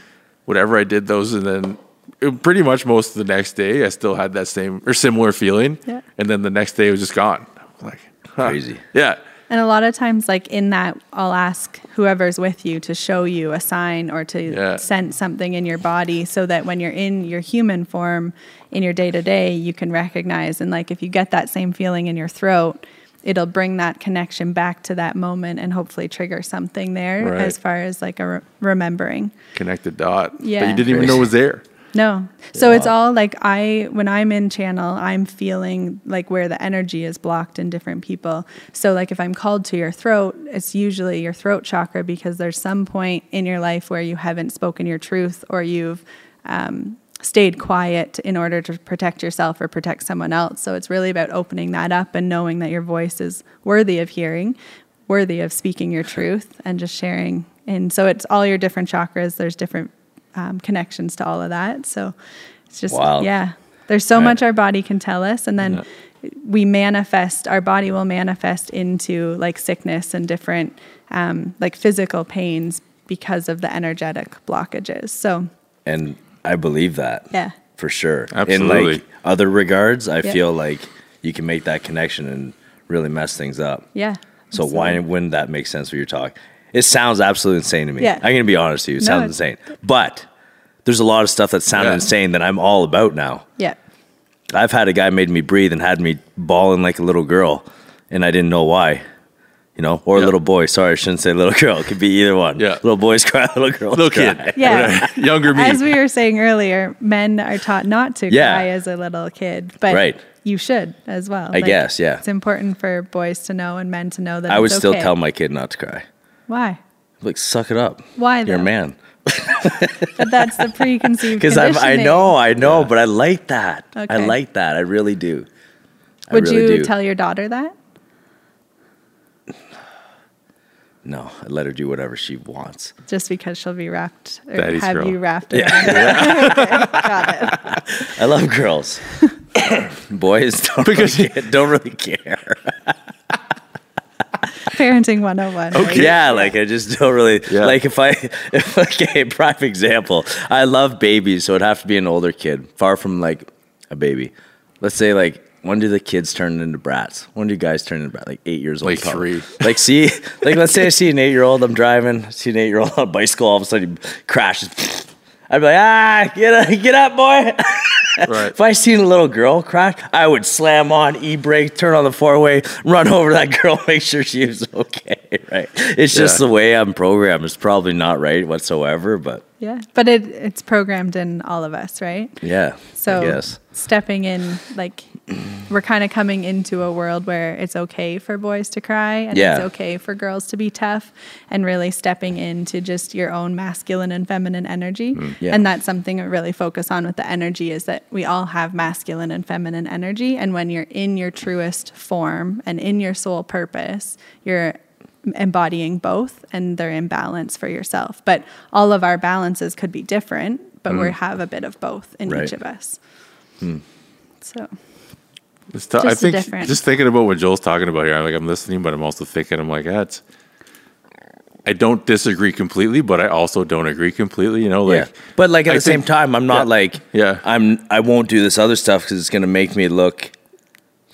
S1: whatever I did those. And then it, pretty much most of the next day, I still had that same or similar feeling.
S3: Yeah.
S1: And then the next day it was just gone. Like, huh.
S2: Crazy.
S1: Yeah.
S3: And a lot of times, like in that, I'll ask whoever's with you to show you a sign or to
S1: Yeah.
S3: sense something in your body so that when you're in your human form in your day to day, you can recognize. And like if you get that same feeling in your throat, it'll bring that connection back to that moment and hopefully trigger something there
S1: Right.
S3: as far as like a re- remembering.
S1: Connected dot. But
S3: Yeah.
S1: you didn't even know it was there.
S3: No. So it's all like I when I'm in channel, I'm feeling like where the energy is blocked in different people. So like if I'm called to your throat, it's usually your throat chakra because there's some point in your life where you haven't spoken your truth or you've um, stayed quiet in order to protect yourself or protect someone else. So it's really about opening that up and knowing that your voice is worthy of hearing, worthy of speaking your truth and just sharing. And so it's all your different chakras. There's different um, connections to all of that. So it's just,
S2: Wow.
S3: yeah, there's so
S1: Right.
S3: much our body can tell us. And then we manifest, our body will manifest into like sickness and different um, like physical pains because of the energetic blockages. So,
S2: And I believe that.
S3: yeah.
S2: For sure.
S1: Absolutely.
S2: In like other regards, I
S3: Yeah.
S2: feel like you can make that connection and really mess things up.
S3: Yeah.
S2: So why wouldn't that make sense for your talk? It sounds absolutely insane to me.
S3: Yeah.
S2: I'm gonna be honest with you. It
S3: No,
S2: sounds insane. But there's a lot of stuff that sounded
S1: Yeah.
S2: insane that I'm all about now.
S3: Yeah.
S2: I've had a guy made me breathe and had me bawling like a little girl, and I didn't know why. You know, or a
S1: Yeah.
S2: little boy. Sorry, I shouldn't say little girl. It could be either one.
S1: Yeah.
S2: Little boys cry, little girls
S1: Little
S2: cry.
S1: kid.
S3: Yeah.
S1: Younger me.
S3: As we were saying earlier, men are taught not to
S2: Yeah.
S3: cry as a little kid, but
S2: Right.
S3: you should as well.
S2: I guess, yeah.
S3: It's important for boys to know and men to know that
S2: I would
S3: it's
S2: still
S3: okay.
S2: tell my kid not to cry.
S3: Why?
S2: Like, suck it up.
S3: Why
S2: You're a man.
S3: But that's the preconceived
S2: Because I
S3: conditioning.
S2: know, I know, but I like that. I like that. I really do. I
S3: Would
S2: really
S3: you
S2: do.
S3: tell your daughter that?
S2: No, I let her do whatever she wants.
S3: Just because she'll be wrapped or
S1: Daddy's
S3: have
S1: girl.
S3: you wrapped around it. Got it.
S2: I love girls. Boys don't,
S1: Because-
S2: really, care- don't really care.
S3: Parenting 101. right?
S2: Yeah, like I just don't really
S1: Yeah.
S2: like if I if okay, prime example. I love babies, so it'd have to be an older kid, far from like a baby. Let's say like when do the kids turn into brats? When do you guys turn into brats? Like eight years old.
S1: Like
S2: probably.
S1: three.
S2: Like see, like let's say I see an eight year old. I'm driving. I see an eight year old on a bicycle. All of a sudden he crashes. I'd be like, ah, get up, get up, boy.
S1: Right.
S2: if I seen a little girl crash, I would slam on e brake, turn on the four way, run over that girl, make sure she was okay. Right? It's just
S1: Yeah.
S2: the way I'm programmed. It's probably not right whatsoever, but
S3: Yeah. But it, it's programmed in all of us, right?
S2: yeah.
S3: So
S2: I guess.
S3: stepping in, like, we're kind of coming into a world where it's okay for boys to cry and
S2: Yeah.
S3: it's okay for girls to be tough and really stepping into just your own masculine and feminine energy.
S2: Mm, yeah.
S3: And that's something I really focus on with the energy is that we all have masculine and feminine energy. And when you're in your truest form and in your soul purpose, you're embodying both and they're in balance for yourself. But all of our balances could be different, but we have a bit of both in
S2: Mm. Right.
S3: each of us. So
S1: It's tough. I
S3: Just a
S1: think
S3: different-
S1: just thinking about what Joel's talking about here, I'm like I'm listening, but I'm also thinking, I'm like, it's. I don't disagree completely, but I also don't agree completely. You know, like,
S2: yeah. But like at
S1: I
S2: the same time, I'm not
S1: yeah.
S2: like
S1: Yeah.
S2: I'm I won't do this other stuff because it's gonna make me look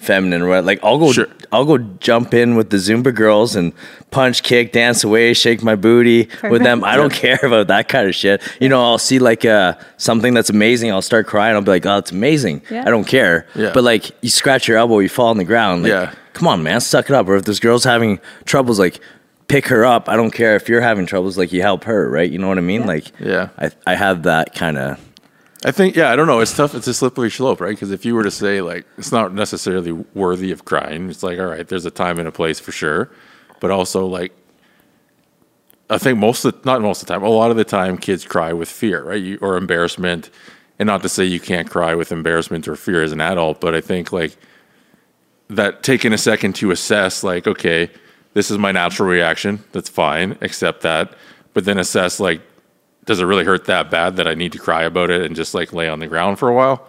S2: feminine or what. Like I'll go
S1: Sure.
S2: I'll go jump in with the Zumba girls and punch, kick, dance away, shake my booty with them. I don't care about that kind of shit. You know, I'll see like uh, something that's amazing. I'll start crying. I'll be like, oh, it's amazing.
S3: Yeah.
S2: I don't care.
S1: Yeah.
S2: But like you scratch your elbow, you fall on the ground. Like,
S1: Yeah.
S2: Come on, man, suck it up. Or if this girl's having troubles, like pick her up. I don't care if you're having troubles. Like you help her, right? You know what I mean?
S3: Yeah.
S2: Like
S1: Yeah.
S2: I I have that kind of
S1: I think, yeah, I don't know. It's tough. It's a slippery slope, right? Because if you were to say, like, it's not necessarily worthy of crying, it's like, all right, there's a time and a place for sure. But also, like, I think most of the, not most of the time, a lot of the time, kids cry with fear, right? You, or embarrassment. And not to say you can't cry with embarrassment or fear as an adult, but I think, like, that taking a second to assess, like, okay, this is my natural reaction. That's fine. Accept that. But then assess, like, does it really hurt that bad that I need to cry about it and just like lay on the ground for a while?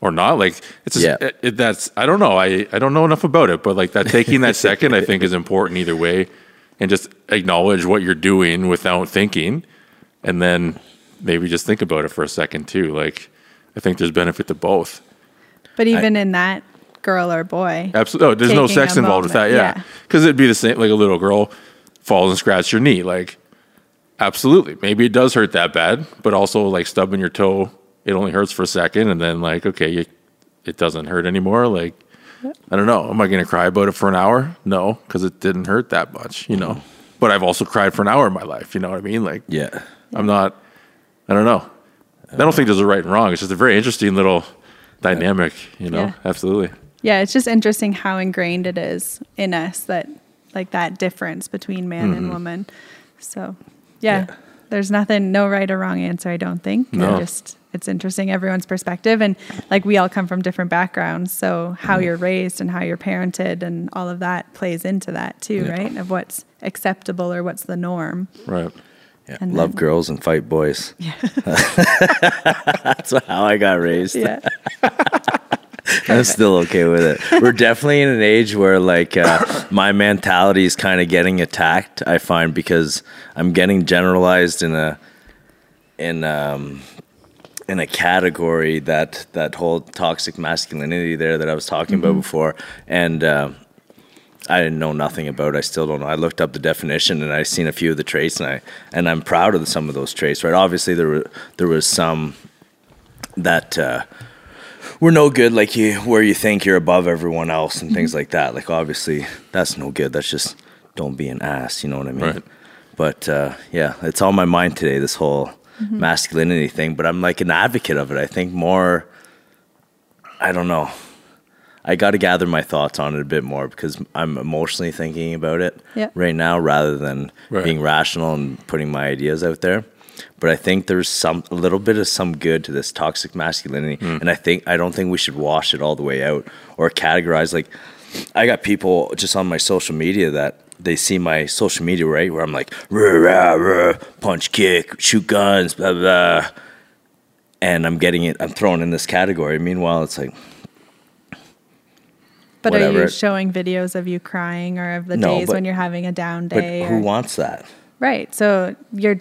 S1: Or not? Like it's just,
S2: Yeah.
S1: it, it- that's I don't know. I I don't know enough about it, but like that taking that second I think is important either way and just acknowledge what you're doing without thinking and then maybe just think about it for a second too. Like I think there's benefit to both.
S3: But even in that girl or boy,
S1: Absolutely. Oh, there's no sex
S3: a
S1: involved with that.
S3: moment,
S1: Yeah.
S3: yeah.
S1: Because it'd be the same, like a little girl falls and scratches your knee. Like, absolutely. Maybe it does hurt that bad, but also like stubbing your toe, it only hurts for a second. And then, like, okay, you, it doesn't hurt anymore. Like, I don't know. Am I going to cry about it for an hour? No, because it didn't hurt that much, you know. Mm-hmm. But I've also cried for an hour in my life. You know what I mean? Like,
S2: yeah.
S1: I'm not, I don't know. I don't think there's a right and wrong. It's just a very interesting little dynamic, you know?
S3: Yeah.
S1: Absolutely.
S3: yeah, it's just interesting how ingrained it is in us that like that difference between man and mm-hmm. woman. So, yeah,
S2: Yeah.
S3: there's nothing, no right or wrong answer. I don't think.
S1: No.
S3: Just it's interesting everyone's perspective and like we all come from different backgrounds, so how mm-hmm. you're raised and how you're parented and all of that plays into that too, right? Of what's acceptable or what's the norm.
S1: Right.
S2: Yeah.
S3: And
S2: Love
S3: then-
S2: girls and fight boys. Yeah. That's how I got raised.
S3: Yeah.
S2: I'm still okay with it. We're definitely in an age where like uh, my mentality is kind of getting attacked. I find because I'm getting generalized in a in um in a category that that whole toxic masculinity there that I was talking about before, and. Uh, I didn't know nothing about. I still don't know. I looked up the definition and I seen a few of the traits, and I and I'm proud of some of those traits. Right? Obviously, there were there was some that uh, were no good, like you where you think you're above everyone else and things like that. Like obviously, that's no good. That's just don't be an ass. You know what I mean?
S1: Right.
S2: But uh, yeah, it's on my mind today. This whole masculinity thing. But I'm like an advocate of it. I think more. I don't know. I got to gather my thoughts on it a bit more because I'm emotionally thinking about it
S3: Yeah.
S2: right now rather than
S1: Right.
S2: being rational and putting my ideas out there. But I think there's some a little bit of some good to this toxic masculinity, hmm. and I think I don't think we should wash it all the way out or categorize. Like I got people just on my social media that they see my social media right where I'm like rah, rah, rah, punch, kick, shoot guns, blah blah, and I'm getting it. I'm thrown in this category. Meanwhile, it's like
S3: But are you showing videos of you crying or of the
S2: No,
S3: days
S2: but-
S3: when you're having a down
S2: But
S3: day?
S2: who wants that?
S3: Right. So you're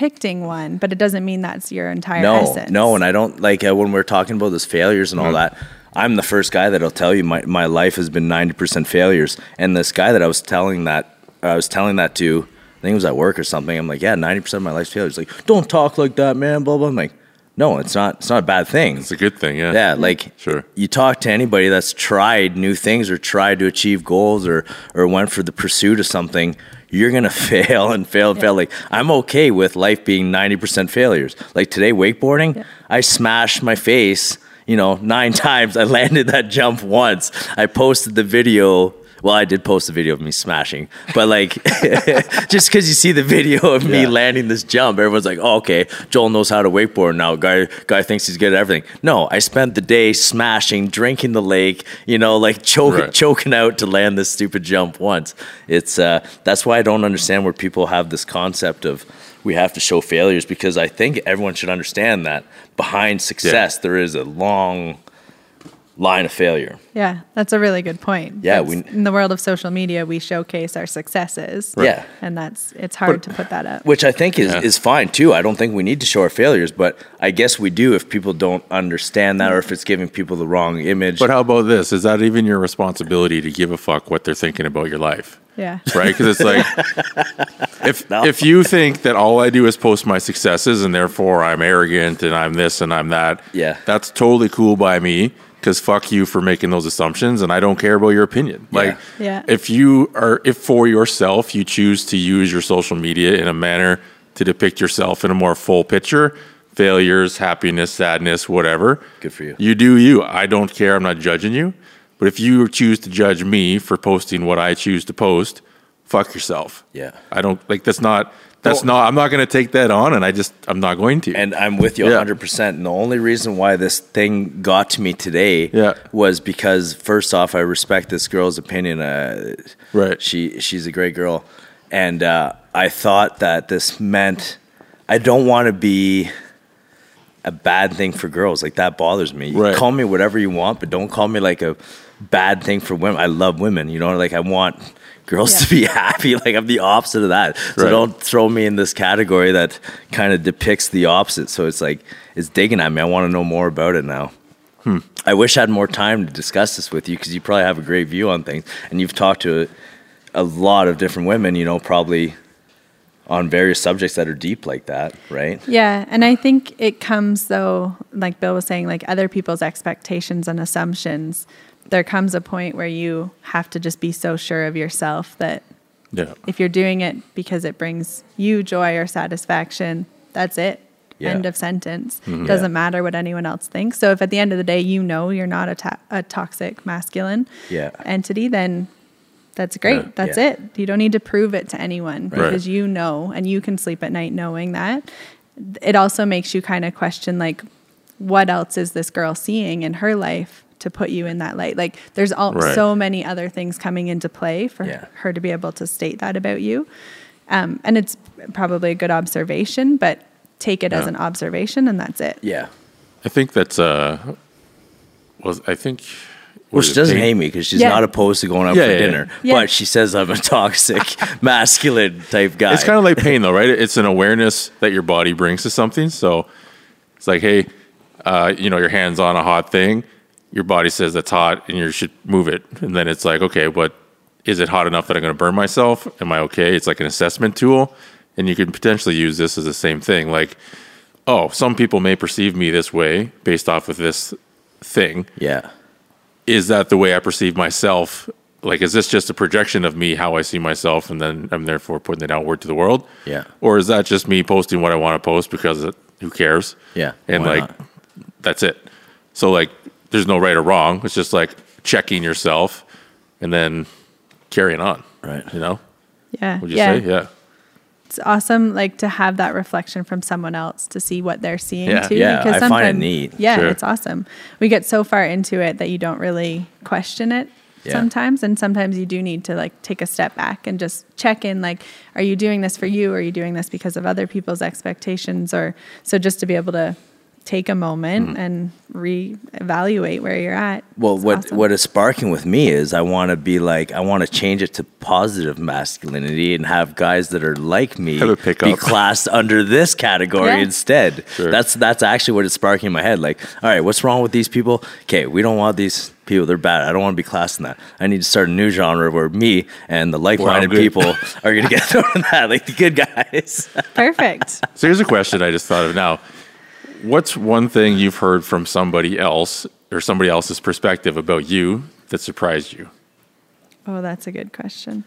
S3: depicting one, but it doesn't mean that's your entire
S2: No,
S3: essence.
S2: no, and I don't like uh, when we're talking about those failures and all that. I'm the first guy that'll tell you my, my life has been ninety percent failures, and this guy that I was telling that I was telling that to I think it was at work or something. I'm like, yeah, 90% of my life's failures. He's like, don't talk like that, man. Blah blah. I'm like, no, it's not. It's not a bad thing.
S1: It's a good thing. Yeah.
S2: Yeah, like
S1: Sure.
S2: you talk to anybody that's tried new things or tried to achieve goals or or went for the pursuit of something, you're gonna fail and fail and fail. Like I'm okay with life being ninety percent failures. Like today, wakeboarding, I smashed my face. You know, nine times. I landed that jump once. I posted the video. Well, I did post a video of me smashing, but like, just because you see the video of me
S1: Yeah.
S2: landing this jump, everyone's like, "Oh, okay, Joel knows how to wakeboard now." Guy, guy thinks he's good at everything. No, I spent the day smashing, drinking the lake, you know, like choking,
S1: Right.
S2: choking out to land this stupid jump once. It's uh, that's why I don't understand where people have this concept of we have to show failures because I think everyone should understand that behind success there is a long line of failure.
S3: Yeah, that's a really good point.
S2: Yeah, we-
S3: in the world of social media, we showcase our successes.
S2: Yeah.
S3: and that's it's hard to put that up.
S2: which I think is,
S1: Yeah.
S2: is fine too. I don't think we need to show our failures, but I guess we do if people don't understand that or if it's giving people the wrong image.
S1: But how about this? Is that even your responsibility to give a fuck what they're thinking about your life?
S3: Yeah,
S1: right? Because it's like if
S2: No.
S1: if you think that all I do is post my successes and therefore I'm arrogant and I'm this and I'm that,
S2: Yeah.
S1: that's totally cool by me. Because fuck you for making those assumptions, and I don't care about your opinion. Like,
S3: Yeah.
S1: if you are, if for yourself you choose to use your social media in a manner to depict yourself in a more full picture, failures, happiness, sadness, whatever,
S2: Good for you.
S1: You do you. I don't care. I'm not judging you. But if you choose to judge me for posting what I choose to post, fuck yourself.
S2: Yeah.
S1: I don't like that's not that's not I'm not going to take that on and I just I'm not going to.
S2: and I'm with you
S1: Yeah.
S2: 100%. And the only reason why this thing got to me today
S1: Yeah.
S2: was because, first off, I respect this girl's opinion. Uh,
S1: Right.
S2: She, she's a great girl. And uh, I thought that this meant I don't want to be a bad thing for girls. Like, that bothers me. You
S1: Right.
S2: call me whatever you want, but don't call me like a bad thing for women. I love women, you know, like I want girls to be happy. Like I'm the opposite of that. So
S1: Right.
S2: don't throw me in this category that kind of depicts the opposite. So it's like it's digging at me. I want to know more about it now.
S1: Hmm.
S2: I wish I had more time to discuss this with you because you probably have a great view on things, and you've talked to a, a lot of different women. You know, probably on various subjects that are deep like that, right?
S3: yeah, and I think it comes though, like Bill was saying, like other people's expectations and assumptions. There comes a point where you have to just be so sure of yourself that
S1: yeah.
S3: if you're doing it because it brings you joy or satisfaction, that's it.
S2: Yeah.
S3: End of sentence.
S1: Mm-hmm.
S3: Doesn't matter what anyone else thinks. So if at the end of the day you know you're not a, to- a toxic masculine
S2: Yeah.
S3: entity, then that's great.
S1: Yeah.
S3: That's
S2: Yeah.
S3: it. You don't need to prove it to anyone
S1: Right.
S3: because you know and you can sleep at night knowing that. It also makes you kind of question like what else is this girl seeing in her life to put you in that light? Like there's all
S1: Right.
S3: so many other things coming into play for
S2: Yeah.
S3: her to be able to state that about you. Um, and it's probably a good observation, but take it as an observation and that's it.
S2: Yeah.
S1: I think that's uh was I think
S2: Well, she doesn't
S1: Pink?
S2: hate me because she's
S3: Yeah.
S2: not opposed to going out
S1: Yeah,
S2: for
S1: yeah, yeah.
S2: dinner,
S3: Yeah.
S2: but she says I'm a toxic, masculine type guy.
S1: It's kind of like pain, though, right? It's an awareness that your body brings to something. So it's like, hey, uh, you know, your hand's on a hot thing. Your body says that's hot, and you should move it. And then it's like, okay, but is it hot enough that I'm going to burn myself? Am I okay? It's like an assessment tool, and you can potentially use this as the same thing. Like, oh, some people may perceive me this way based off of this thing.
S2: yeah.
S1: Is that the way I perceive myself? Like, is this just a projection of me, how I see myself, and then I'm therefore putting it outward to the world?
S2: Yeah.
S1: Or is that just me posting what I want to post because it, who cares?
S2: Yeah,
S1: And like,
S2: not?
S1: that's it. So, like, there's no right or wrong. It's just like checking yourself and then carrying on.
S2: Right.
S1: You know?
S3: Yeah.
S1: Would you
S3: yeah.
S1: say? Yeah.
S3: It's awesome like to have that reflection from someone else to see what they're seeing
S1: Yeah.
S3: too.
S2: Yeah, I find it neat.
S3: Yeah,
S1: Sure.
S3: it's awesome. We get so far into it that you don't really question it
S2: Yeah.
S3: sometimes. And sometimes you do need to like take a step back and just check in like, are you doing this for you? Are you doing this because of other people's expectations? Or so just to be able to take a moment
S2: Mm-hmm.
S3: and reevaluate where you're at.
S2: Well,
S3: It's
S2: what
S3: awesome.
S2: what is sparking with me is I want to be like I want to change it to positive masculinity and have guys that are like me
S1: Have a
S2: be
S1: pickup.
S2: classed under this category
S3: Yeah.
S2: instead.
S1: Sure.
S2: That's that's actually what is sparking in my head. Like, all right, what's wrong with these people? Okay, we don't want these people they're bad. I don't want to be classed in that. I need to start a new genre where me and the like-minded
S1: good.
S2: people are going to get thrown in that, like the good guys.
S3: Perfect.
S1: So here's a question I just thought of now. What's one thing you've heard from somebody else or somebody else's perspective about you that surprised you?
S3: Oh, that's a good question.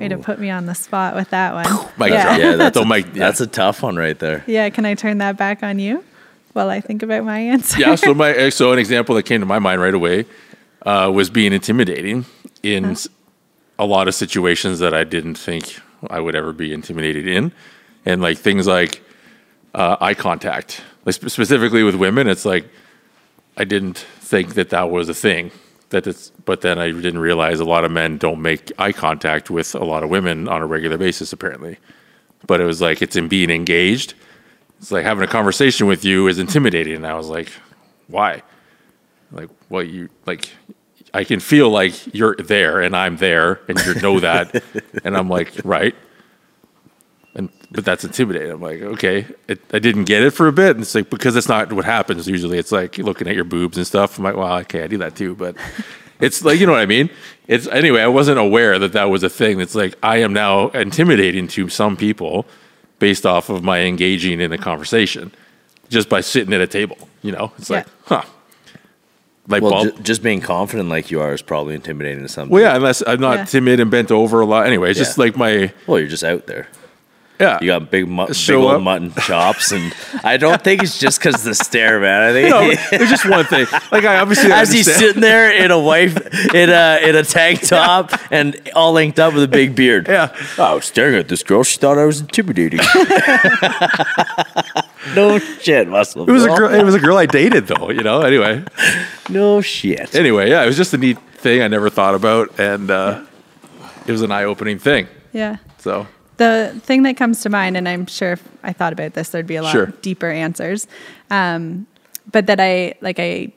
S3: Way to put me on the spot with that one.
S1: Mic
S3: yeah.
S2: yeah, that's a,
S1: mic- yeah.
S2: that's a tough one right there.
S3: Yeah, can I turn that back on you while I think about my answer?
S1: yeah. So my so an example that came to my mind right away uh, was being intimidating in a lot of situations that I didn't think I would ever be intimidated in, and like things like uh, eye contact, like spe- specifically with women. It's like I didn't think that that was a thing. That it's, but then I didn't realize a lot of men don't make eye contact with a lot of women on a regular basis. Apparently, but it was like it's in being engaged. It's like having a conversation with you is intimidating. And I was like, why? Like, well, you like, I can feel like you're there and I'm there and you know that. and I'm like, right. And, but that's intimidating. I'm like, okay, it, I didn't get it for a bit. And it's like, because that's not what happens. Usually it's like looking at your boobs and stuff. I'm like, well, okay, I do that too. But it's like, you know what I mean? It's anyway, I wasn't aware that that was a thing. It's like, I am now intimidating to some people based off of my engaging in a conversation just by sitting at a table. You know, it's like, huh. Light
S2: Well,
S1: bulb.
S2: ju- just being confident like you are is probably intimidating to some.
S1: well, yeah, unless I'm not
S3: Yeah.
S1: timid and bent over a lot. Anyway, it's just like my,
S2: Well, you're just out there.
S1: Yeah.
S2: You got big, mu- big old
S1: up.
S2: mutton chops, and I don't think it's just because the stare, man. I think
S1: no, it's just one thing. Like I obviously
S2: as he's sitting there in a wife in a in a tank top and all linked up with a big beard.
S1: Yeah.
S2: I was staring at this girl. She thought I was intimidating. no shit, Muscle.
S1: It was a girl. It was a girl I dated, though. You know. Anyway,
S2: No shit.
S1: anyway, yeah, it was just a neat thing I never thought about, and uh, it was an eye-opening thing.
S3: Yeah.
S1: So
S3: The thing that comes to mind, and I'm sure if I thought about this, there'd be a lot
S1: Sure.
S3: deeper answers. Um, but that I like I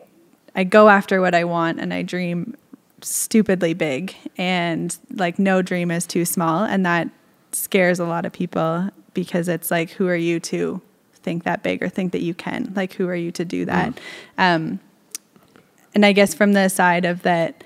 S3: I go after what I want and I dream stupidly big and like no dream is too small and that scares a lot of people because it's like who are you to think that big or think that you can like who are you to do that um, and i guess from the side of that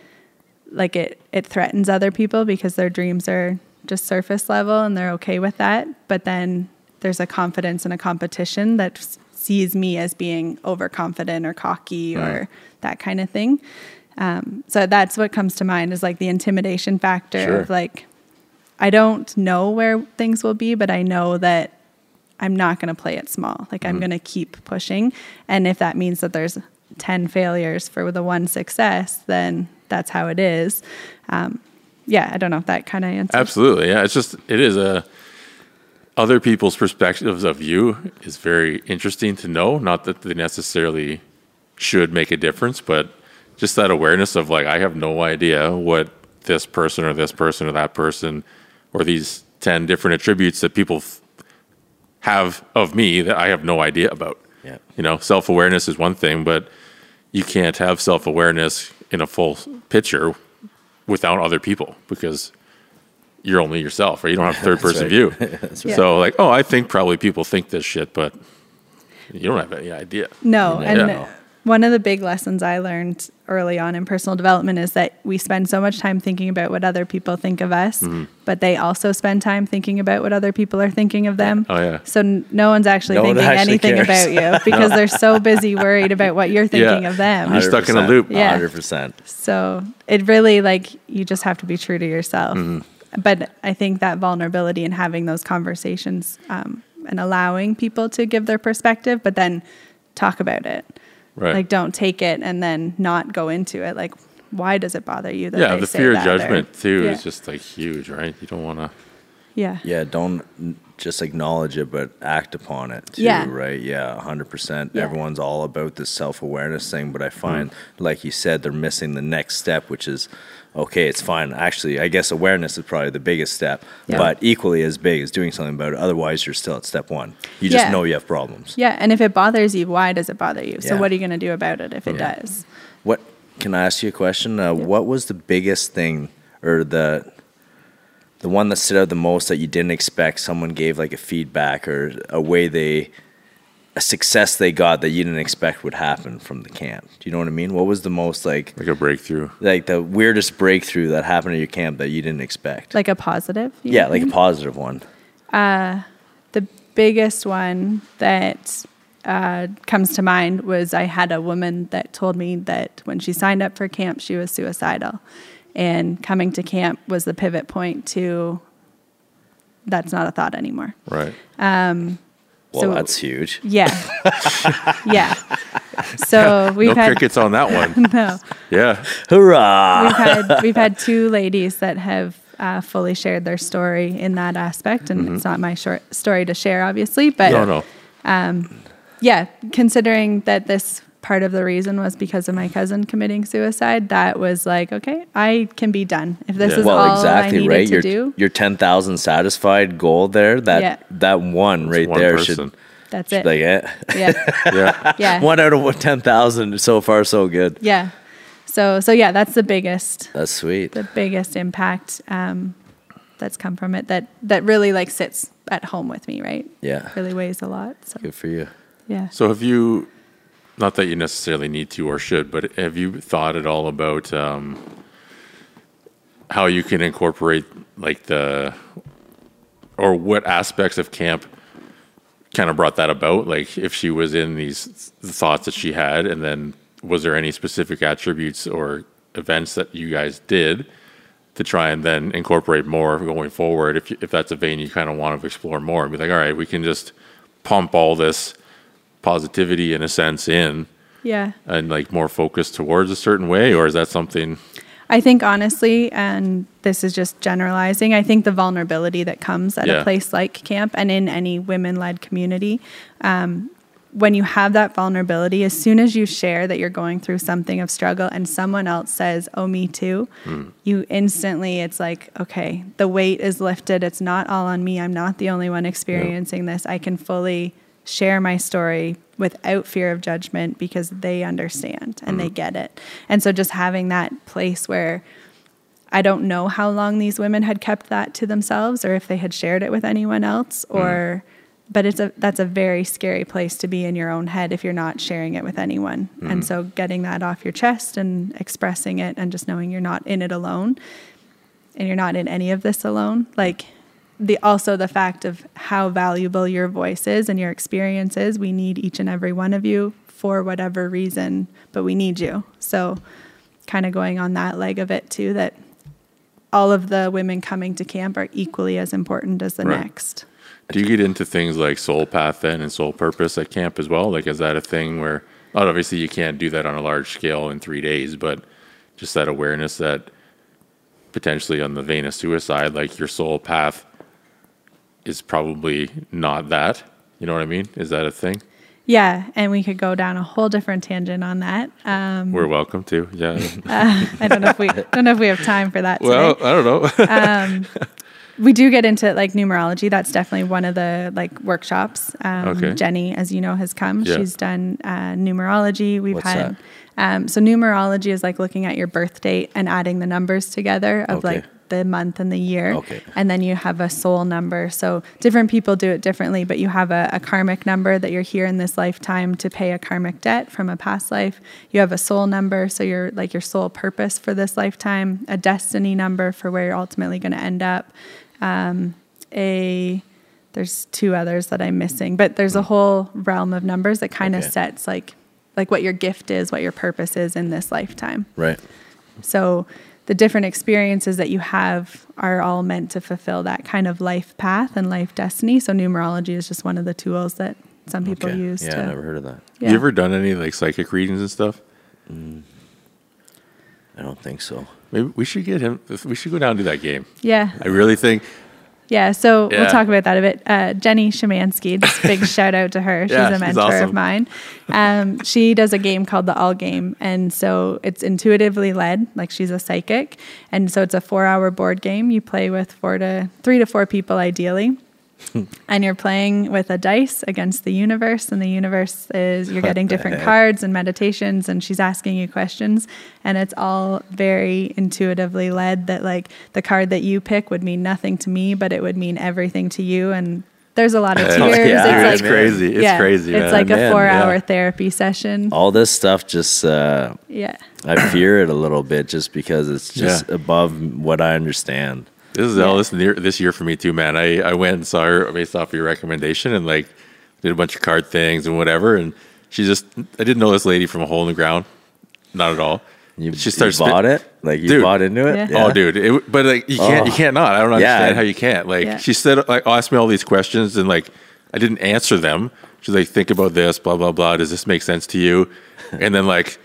S3: like it it threatens other people because their dreams are just surface level and they're okay with that. But then there's a confidence and a competition that sees me as being overconfident or cocky or that kind of thing. Um, so that's what comes to mind is like the intimidation factor
S1: Sure.
S3: of like i don't know where things will be but i know that i'm not going to play it small. Like i'm going to keep pushing. And if that means that there's 10 failures for the one success then that's how it is. Um, yeah i don't know if that kind of answers
S1: absolutely, yeah. It's just it is a other people's perspectives of you is very interesting to know. Not that they necessarily should make a difference, but just that awareness of like I have no idea what this person or this person or that person or these ten different attributes that people f- have of me that I have no idea about.
S2: Yeah.
S1: You know, self awareness is one thing, but you can't have self awareness in a full picture without other people because you're only yourself, or you don't have third person view.
S3: right.
S1: So, like, oh, I think probably people think this shit, but you don't have any idea.
S3: No,
S2: You
S3: and
S1: never know.
S3: One of the big lessons I learned early on in personal development is that we spend so much time thinking about what other people think of us,
S1: Mm-hmm.
S3: but they also spend time thinking about what other people are thinking of them.
S1: Oh, yeah.
S3: So n- no one's actually
S2: No one
S3: thinking
S2: actually
S3: anything
S2: cares.
S3: about you because they're so busy worried about what you're thinking of them.
S1: You're stuck in a loop.
S3: Yeah.
S2: Hundred percent.
S3: So it really like you just have to be true to yourself.
S1: Mm-hmm.
S3: But I think that vulnerability and having those conversations um, and allowing people to give their perspective, but then talk about it.
S1: Right.
S3: Like don't take it and then not go into it. Like why does it bother you that
S1: yeah,
S3: they
S1: the
S3: say
S1: fear of
S3: that or-
S1: judgment, too,
S3: yeah.
S1: is just like huge, right? You don't want to.
S3: yeah.
S2: Yeah, don't just acknowledge it, but act upon it too,
S3: Yeah.
S2: right? Yeah, hundred percent.
S3: Yeah.
S2: Everyone's all about this self awareness thing, but I find, mm. like you said, they're missing the next step, which is okay. It's fine. Actually, I guess awareness is probably the biggest step,
S3: Yeah.
S2: but equally as big is doing something about it. Otherwise, you're still at step one. You just
S3: Yeah.
S2: know you have problems.
S3: Yeah. And if it bothers you, why does it bother you? So
S2: Yeah.
S3: what are you going to do about it if it does?
S2: What can I ask you a question? Uh, What was the biggest thing, or the the one that stood out the most that you didn't expect? Someone gave like a feedback or a way they a success they got that you didn't expect would happen from the camp. Do you know what I mean? What was the most like
S1: Like a breakthrough.
S2: like the weirdest breakthrough that happened at your camp that you didn't expect?
S3: Like a positive? you
S2: yeah, like a
S3: mean?
S2: positive one.
S3: the biggest one that uh, comes to mind was I had a woman that told me that when she signed up for camp, she was suicidal. And coming to camp was the pivot point to that's not a thought anymore.
S1: Right.
S2: Well,
S3: So-
S2: that's huge.
S3: Yeah. yeah. So we've
S1: no
S3: had
S1: crickets on that one.
S3: no.
S1: Yeah.
S2: Hurrah!
S3: we've had we've had two ladies that have uh, fully shared their story in that aspect, and it's not my short story to share, obviously. But
S1: No, no.
S3: yeah, considering that this part of the reason was because of my cousin committing suicide, that was like, okay, I can be done if this
S1: Yeah.
S3: is
S2: well,
S3: all I
S2: exactly
S3: needed
S2: right.
S3: to
S2: Your
S3: do.
S2: your ten thousand satisfied goal there. That
S3: Yeah.
S2: that one right
S1: one
S2: there
S1: person.
S2: should
S3: That's
S2: should
S3: it.
S2: be like eh.
S3: yeah,
S1: Yeah.
S3: yeah,
S2: one out of ten thousand. So far, so good.
S3: yeah. So so yeah, that's the biggest
S2: That's sweet.
S3: the biggest impact um, that's come from it. That that really like sits at home with me, right?
S2: Yeah,
S3: Really weighs a lot. So
S2: good for you.
S3: yeah.
S1: So have you, not that you necessarily need to or should, but have you thought at all about um, how you can incorporate like the, or what aspects of camp kind of brought that about? Like if she was in these thoughts that she had, and then was there any specific attributes or events that you guys did to try and then incorporate more going forward? If, if that's a vein you kind of want to explore more and be like, all right, we can just pump all this positivity in a sense in
S3: Yeah.
S1: and like more focused towards a certain way or is that something
S3: I think honestly, and this is just generalizing, I think the vulnerability that comes at
S1: Yeah.
S3: a place like camp and in any women led community, um, when you have that vulnerability, as soon as you share that you're going through something of struggle and someone else says, Oh, me too, you instantly, it's like, okay, the weight is lifted. It's not all on me. I'm not the only one experiencing this. I can fully share my story without fear of judgment because they understand and they mm. get it. And so just having that place where I don't know how long these women had kept that to themselves or if they had shared it with anyone else mm. or but it's a that's a very scary place to be in your own head if you're not sharing it with anyone. And mm. so getting that off your chest and expressing it and just knowing you're not in it alone and you're not in any of this alone like the also the fact of how valuable your voice is and your experience is. We need each and every one of you for whatever reason but we need you. So kind of going on that leg of it too that all of the women coming to camp are equally as important as the
S1: Right.
S3: next.
S1: Do you get into things like soul path then and soul purpose at camp as well? Like is that a thing where obviously you can't do that on a large scale in three days but just that awareness that potentially on the vein of suicide like your soul path is probably not that you know what i mean is that a thing
S3: yeah and we could go down a whole different tangent on that um,
S1: we're welcome to yeah
S3: i don't know if we don't know if we have time for that today.
S1: well i don't know
S3: we do get into like numerology. That's definitely one of the like workshops. Um,
S1: Okay.
S3: Jenny, as you know, has come.
S1: Yeah.
S3: She's done uh, numerology. We've
S2: What's
S3: had um, so numerology is like looking at your birth date and adding the numbers together of
S2: Okay.
S3: like the month and the year.
S2: Okay.
S3: And then you have a soul number. So different people do it differently, but you have a, a karmic number that you're here in this lifetime to pay a karmic debt from a past life. You have a soul number, so you're like your soul purpose for this lifetime, a destiny number for where you're ultimately going to end up. Um, a there's two others that I'm missing, but there's a whole realm of numbers that kind of
S2: Okay.
S3: sets like like what your gift is, what your purpose is in this lifetime.
S2: Right.
S3: So the different experiences that you have are all meant to fulfill that kind of life path and life destiny. So numerology is just one of the tools that some people
S2: Okay.
S3: use
S2: Yeah,
S3: to
S2: I never heard of that.
S3: yeah.
S1: you ever done any like psychic readings and stuff mm,
S2: I don't think so.
S1: maybe we should get him we should go down to that game
S3: yeah.
S1: i really think
S3: Yeah, so
S1: Yeah.
S3: we'll talk about that a bit. Uh, Jenny Shemansky, just big shout out to her. She's
S1: Yeah,
S3: a mentor
S1: awesome.
S3: of mine. Um, she does a game called the All Game, and so it's intuitively led. Like she's a psychic, and so it's a four-hour board game. You play with four to three to four people, ideally. And you're playing with a dice against the universe and the universe is you're getting different
S2: heck?
S3: cards and meditations and she's asking you questions and it's all very intuitively led that like the card that you pick would mean nothing to me but it would mean everything to you and there's a lot of tears.
S2: Oh, yeah.
S1: Dude,
S3: like-
S1: it's crazy. It's
S3: yeah,
S1: crazy.
S3: It's
S1: man.
S3: like a
S2: Man,
S3: four-hour
S2: yeah.
S3: therapy session.
S2: All this stuff just uh,
S3: Yeah.
S2: I fear it a little bit just because it's just
S1: Yeah.
S2: above what I understand.
S1: This is all this year, this year for me too, man. I, I went and saw her based off your recommendation and like did a bunch of card things and whatever. And she just, I didn't know this lady from a hole in the ground, not at all.
S2: You,
S1: she starts
S2: you
S1: spit-
S2: bought it, like you
S1: Dude.
S2: bought into it.
S3: Yeah.
S1: Oh, dude! It, but like you can't, you
S2: Oh.
S1: can't not. I don't
S2: Yeah.
S1: understand how you can't. Like
S3: Yeah.
S1: she said, like asked me all these questions and like I didn't answer them. She's like, think about this, blah blah blah. Does this make sense to you? And then like,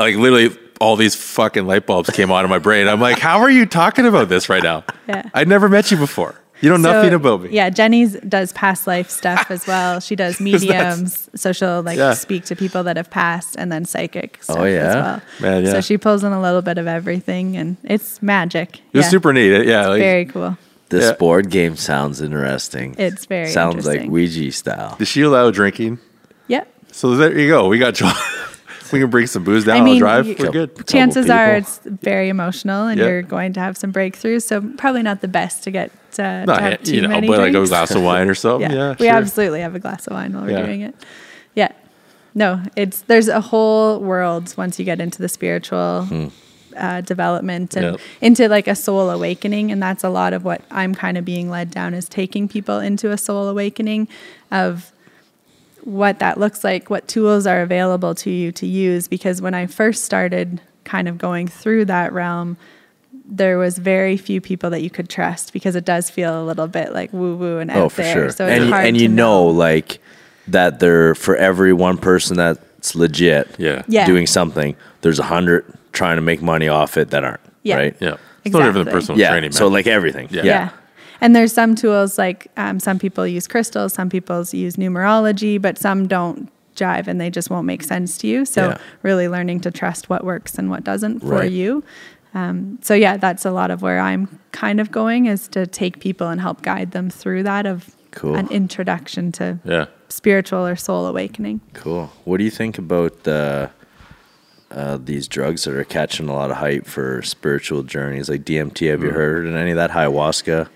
S1: like literally all these fucking light bulbs came on in my brain. I'm like, how are you talking about this right now?
S3: Yeah.
S1: I never met you before. You know
S3: So,
S1: nothing about me.
S3: Yeah, Jenny's does past life stuff as well. She does mediums, so she'll like
S1: Yeah.
S3: speak to people that have passed, and then psychic oh, stuff
S2: Oh,
S3: as
S2: yeah?
S3: well.
S1: Man, yeah.
S3: So she pulls in a little bit of everything, and it's magic.
S1: It's
S3: yeah.
S1: super neat. Yeah, like,
S3: very cool.
S2: This
S1: Yeah.
S2: board game sounds interesting.
S3: It's very
S2: sounds like. Ouija style.
S1: Does she allow drinking?
S3: Yep.
S1: So there you go. We got. John. We can bring some booze down.
S3: I mean,
S1: drive.
S3: you-
S1: We're good.
S3: Chances are it's very emotional, and
S1: Yeah.
S3: you're going to have some breakthroughs. So probably not the best to get uh,
S1: Not
S3: to have too
S1: you know,
S3: many
S1: but like a glass of wine or something.
S3: yeah,
S1: Yeah,
S3: we
S1: sure.
S3: absolutely have a glass of wine while we're
S1: Yeah.
S3: doing it. Yeah, no, it's there's a whole world once you get into the spiritual uh, development and
S1: Yep.
S3: into like a soul awakening, and that's a lot of what I'm kind of being led down is taking people into a soul awakening of what that looks like, what tools are available to you to use. Because when I first started kind of going through that realm, there was very few people that you could trust because it does feel a little bit like woo woo and out
S2: Oh, for
S3: there.
S2: sure.
S3: So it's
S2: and you,
S3: hard
S2: and
S3: to
S2: you know, like that they're for every one person that's legit
S1: Yeah.
S3: Yeah.
S2: doing something, there's a hundred trying to make money off it that aren't.
S3: Yeah.
S2: Right.
S1: Yeah. It's no different than
S3: Exactly.
S1: personal
S2: Yeah.
S1: training, man.
S2: so like everything.
S1: Yeah.
S2: Yeah.
S3: Yeah. And there's some tools like um, some people use crystals, some people use numerology, but some don't jive and they just won't make sense to you. So
S2: Yeah.
S3: really learning to trust what works and what doesn't for
S2: Right.
S3: you. Um, so yeah, that's a lot of where I'm kind of going is to take people and help guide them through that of
S2: Cool.
S3: an introduction to
S1: yeah.
S3: spiritual or soul awakening.
S2: Cool. What do you think about uh, uh, these drugs that are catching a lot of hype for spiritual journeys, like DMT? Have you heard of any of that? Ayahuasca.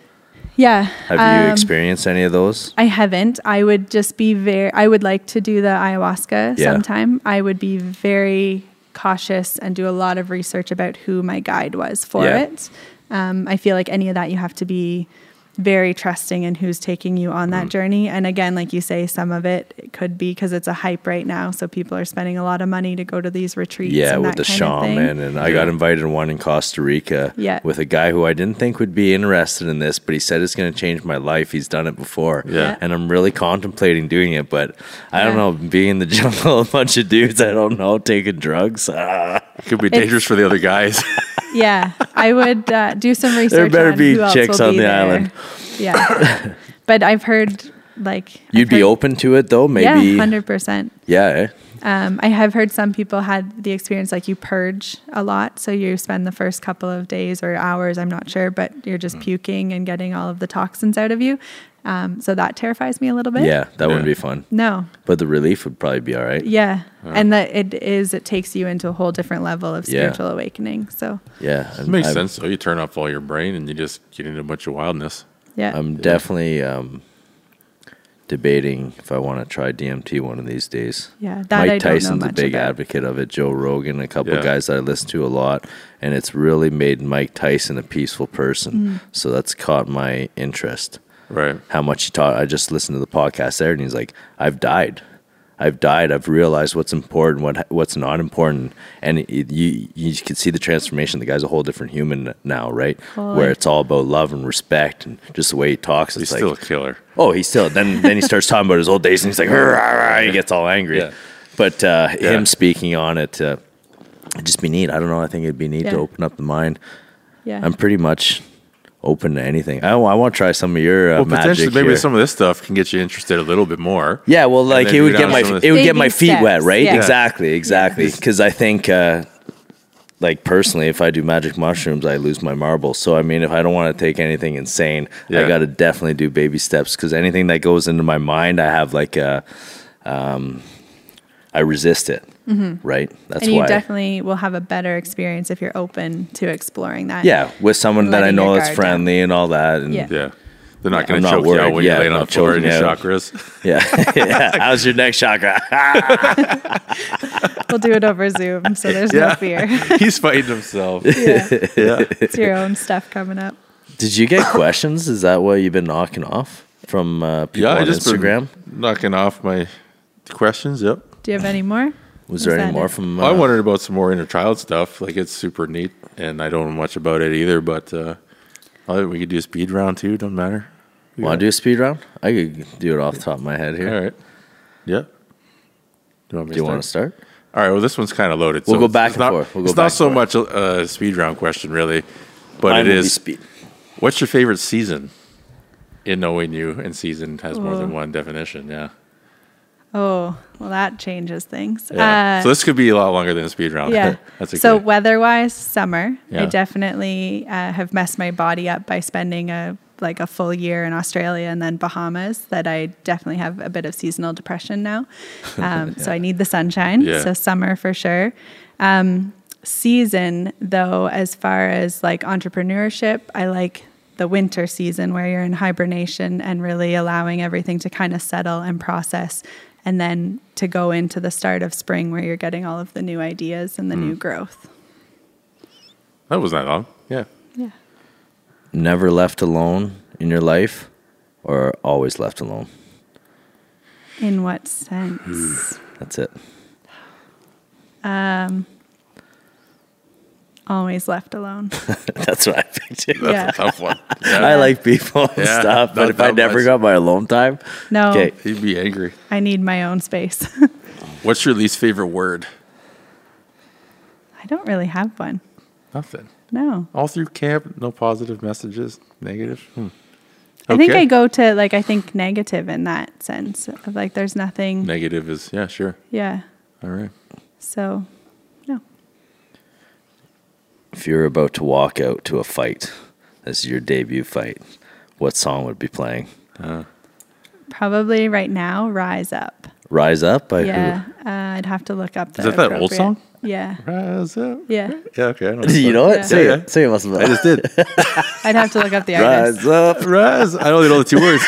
S3: Yeah.
S2: Have you
S3: um,
S2: experienced any of those?
S3: I haven't. I would just be very, I would like to do the ayahuasca
S2: Yeah.
S3: sometime. I would be very cautious and do a lot of research about who my guide was for
S2: Yeah.
S3: it. Um, I feel like any of that you have to be very trusting in who's taking you on
S2: Mm.
S3: that journey. And again, like you say, some of it, it could be because it's a hype right now. So people are spending a lot of money to go to these retreats.
S2: Yeah,
S3: and
S2: with
S3: that
S2: the
S3: kind
S2: shaman, and I got invited to one in Costa Rica.
S3: Yeah.
S2: with a guy who I didn't think would be interested in this, but he said it's going to change my life. He's done it before.
S1: Yeah.
S2: and I'm really contemplating doing it, but I don't know. Being in the jungle, a bunch of dudes I don't know taking drugs. ah.
S1: It could be dangerous for the other guys.
S3: Yeah, I would uh, do some research.
S2: There better be chicks on
S3: be
S2: the
S3: there.
S2: island.
S3: Yeah, but I've heard like
S2: You'd
S3: I've
S2: be
S3: heard-
S2: open to it though, maybe.
S3: Yeah, hundred percent.
S2: Yeah, eh?
S3: Um, I have heard some people had the experience like you purge a lot, so you spend the first couple of days or hours, I'm not sure, but you're just
S2: Mm.
S3: puking and getting all of the toxins out of you. Um, so that terrifies me a little bit.
S2: yeah, that wouldn't be fun.
S3: No.
S2: But the relief would probably be all right.
S3: Yeah. And that it is. It takes you into a whole different level of
S2: Yeah.
S3: spiritual awakening. So
S2: Yeah,
S1: It makes
S2: I'm,
S1: sense. So you turn off all your brain and you just get into a bunch of wildness.
S3: yeah.
S2: I'm definitely um, debating if I want to try DMT one of these days.
S3: Yeah, that I
S2: Mike
S3: don't know
S2: Tyson's a big
S3: about.
S2: advocate of it. Joe Rogan, a couple
S1: Yeah.
S2: guys that I listen to a lot, and it's really made Mike Tyson a peaceful person.
S3: Mm.
S2: So that's caught my interest.
S1: Right.
S2: How much he taught. I just listened to the podcast there, and he's like, "I've died." I've died. I've realized what's important, what what's not important, and it, you you can see the transformation. The guy's a whole different human now, right?
S3: Totally.
S2: Where it's all about love and respect, and just the way he talks.
S1: He's
S2: like,
S1: still a killer.
S2: Oh, he's still then. Then he starts talking about his old days, and he's like, "Rah, rah, rah," he gets all angry.
S1: Yeah.
S2: But uh,
S1: Yeah.
S2: him speaking on it, uh, it'd just be neat. I don't know. I think it'd be neat to open up the mind.
S3: yeah.
S2: I'm pretty much open to anything. I, I want to try some of your uh,
S1: Well, potentially, maybe
S2: here.
S1: some of this stuff can get you interested a little bit more.
S2: Yeah, well, like it would get my
S1: some of the-
S2: it would get my
S3: Baby
S2: feet wet, right?
S3: yeah.
S2: Exactly, exactly. Because I think, uh, like personally, if I do magic mushrooms, I lose my marbles. So I mean, if I don't want to take anything insane, I got to definitely do baby steps. Because anything that goes into my mind, I have like a, um, I resist it. Right. That's
S3: Mm-hmm. and you
S2: why.
S3: definitely will have a better experience if you're open to exploring that.
S2: yeah, with someone that I know
S3: your
S2: that's
S3: down.
S2: friendly and all that, and
S3: Yeah.
S1: Yeah. They're not
S2: I'm
S1: going to
S2: not
S1: choke you out when
S2: Yeah,
S1: you're laying on
S2: not
S1: the floor in your
S2: out.
S1: chakras.
S2: Yeah. yeah. How's your neck chakra?
S3: We'll do it over Zoom, so there's
S1: Yeah.
S3: no fear.
S1: He's fighting himself.
S3: yeah.
S1: yeah.
S3: It's your own stuff coming up.
S2: Did you get questions? Is that what you've been knocking off from uh, people
S1: Yeah, I
S2: on
S1: just been
S2: Instagram?
S1: knocking off my questions. Yep.
S3: Do you have any more?
S2: Was
S3: Is
S2: there any more
S3: it?
S2: from?
S1: I
S2: Uh,
S1: wondered about some more inner child stuff. Like it's super neat, and I don't know much about it either. But uh, I- we could do a speed round too. Doesn't matter.
S2: Want to do a speed round? I could do it off the top of my head here.
S1: All right. Yeah. Do you want me
S2: Do you want to start?
S1: All right. Well, this one's kind of loaded.
S2: We'll
S1: so
S2: go
S1: it's-
S2: back
S1: it's
S2: and
S1: not,
S2: forth. We'll go
S1: it's
S2: back
S1: not so
S2: and
S1: much a, a speed round question, really, but
S2: Mine
S1: it
S2: will be
S1: is.
S2: speed.
S1: What's your favorite season? In knowing you, and season has more than one definition. Yeah.
S3: Oh, well, that changes things.
S1: Yeah.
S3: Uh,
S1: so this could be a lot longer than a speed round.
S3: yeah.
S1: That's okay.
S3: so weather-wise, summer.
S1: Yeah.
S3: I definitely uh, have messed my body up by spending a like a full year in Australia and then Bahamas. That I definitely have a bit of seasonal depression now. Um, So I need the sunshine.
S1: Yeah.
S3: So summer for sure. Um, season though, as far as like entrepreneurship, I like the winter season where you're in hibernation and really allowing everything to kind of settle and process. And then to go into the start of spring where you're getting all of the new ideas and the
S1: Hmm.
S3: new growth.
S1: that was not long. Yeah.
S3: Yeah.
S2: Never left alone in your life, or always left alone?
S3: In what sense?
S2: That's it.
S3: Always left alone.
S2: That's what I picked. too.
S3: yeah.
S1: Tough one.
S2: I like people and
S1: Yeah,
S2: stuff, but
S1: not
S2: if I
S1: that
S2: never
S1: much.
S2: got my alone time,
S3: No,
S2: okay.
S1: He'd be angry.
S3: I need my own space.
S1: What's your least favorite word?
S3: I don't really have one.
S1: Nothing.
S3: No.
S1: All through camp, no positive messages, negative. Hmm.
S3: I think I go to like I think negative in that sense of like there's nothing.
S1: Negative is yeah, sure.
S3: Yeah.
S1: All right.
S3: So, no.
S2: If you're about to walk out to a fight, this is your debut fight, what song would be playing?
S3: Probably right now, rise up.
S2: Rise Up by
S3: Yeah. Uh, I'd have to look up the.
S1: that that old song?
S3: Yeah.
S1: Rise up.
S3: Yeah.
S1: Yeah. Okay. I know
S2: you know it?
S3: Yeah.
S2: Say
S1: Yeah,
S2: it. Say it, Muslim.
S1: I just did.
S3: I'd have to look up the artist.
S2: Rise Up,
S1: Rise. I only know the two words.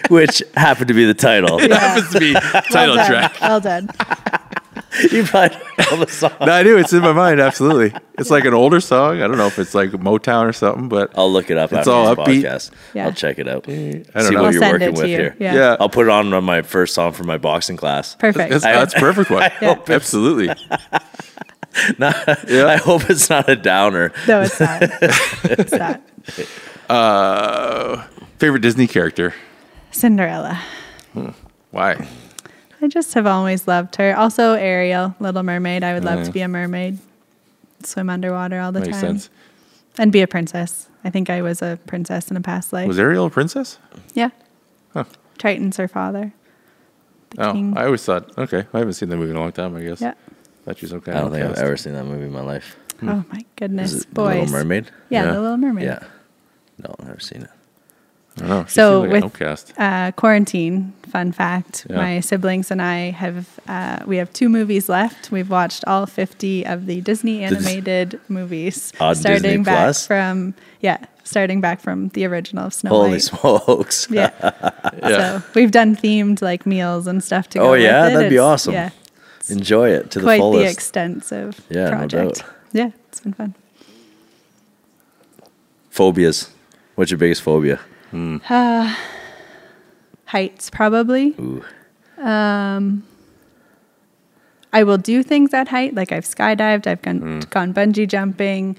S2: which happened to be the title.
S3: Yeah.
S1: happens to be title
S3: well
S1: track.
S3: Well done.
S2: you probably don't know the song.
S1: No, I do. It's in my mind. Absolutely. It's like an older song. I don't know if it's like Motown or something, but
S2: I'll look it up
S1: It's
S2: after
S1: all
S2: this
S1: upbeat.
S2: podcast.
S3: Yeah.
S2: I'll check it out.
S1: I don't
S2: See
S1: know.
S2: what
S3: I'll
S2: you're
S3: send
S2: working
S3: it to
S2: with
S3: you.
S2: here.
S3: Yeah.
S1: Yeah.
S2: I'll put it on on my first song for my boxing class.
S3: Perfect.
S1: That's, that's a perfect one.
S3: Yeah.
S1: Absolutely.
S2: I hope it's not a downer.
S3: no, it's not. it's not.
S1: Uh, favorite Disney character?
S3: Cinderella.
S1: Why?
S3: I just have always loved her. Also, Ariel, Little Mermaid. I would love
S1: Yeah.
S3: to be a mermaid, swim underwater all the
S1: Makes
S3: time,
S1: sense.
S3: and be a princess. I think I was a princess in a past life.
S1: Was Ariel a princess?
S3: yeah.
S1: Huh.
S3: Triton's her father. The
S1: Oh,
S3: king.
S1: I always thought. Okay, I haven't seen the movie in a long time. I guess.
S3: yeah.
S1: Thought she was some kind
S2: I don't think I've ever seen that movie in my life.
S3: Oh my goodness,
S2: Is it The. Little Mermaid?
S3: Yeah,
S1: Yeah.
S3: The Little Mermaid.
S2: Yeah. No, I've never seen it.
S1: Know.
S3: So
S1: like
S3: with-. Uh, quarantine. Fun fact:
S1: Yeah.
S3: My siblings and I have uh, we have two movies left. We've watched all fifty of the Disney animated movies,
S2: On
S3: starting
S2: Disney
S3: back
S2: Plus?
S3: from yeah, starting back from the original Snow
S2: Holy
S3: White.
S2: smokes.
S3: Yeah.
S1: Yeah.
S3: So we've done themed like meals and stuff to go
S2: Oh,
S3: with
S2: yeah?
S3: it.
S2: That'd be awesome.
S3: Yeah.
S2: Enjoy it to the fullest.
S3: Quite the extensive
S2: Yeah,
S3: project.
S2: doubt.
S3: Yeah, it's been fun.
S2: Phobias. What's your biggest phobia? Hmm.
S3: Uh, heights probably.
S2: Ooh.
S3: Um, I will do things at height, like I've skydived, I've gone, hmm. gone bungee jumping,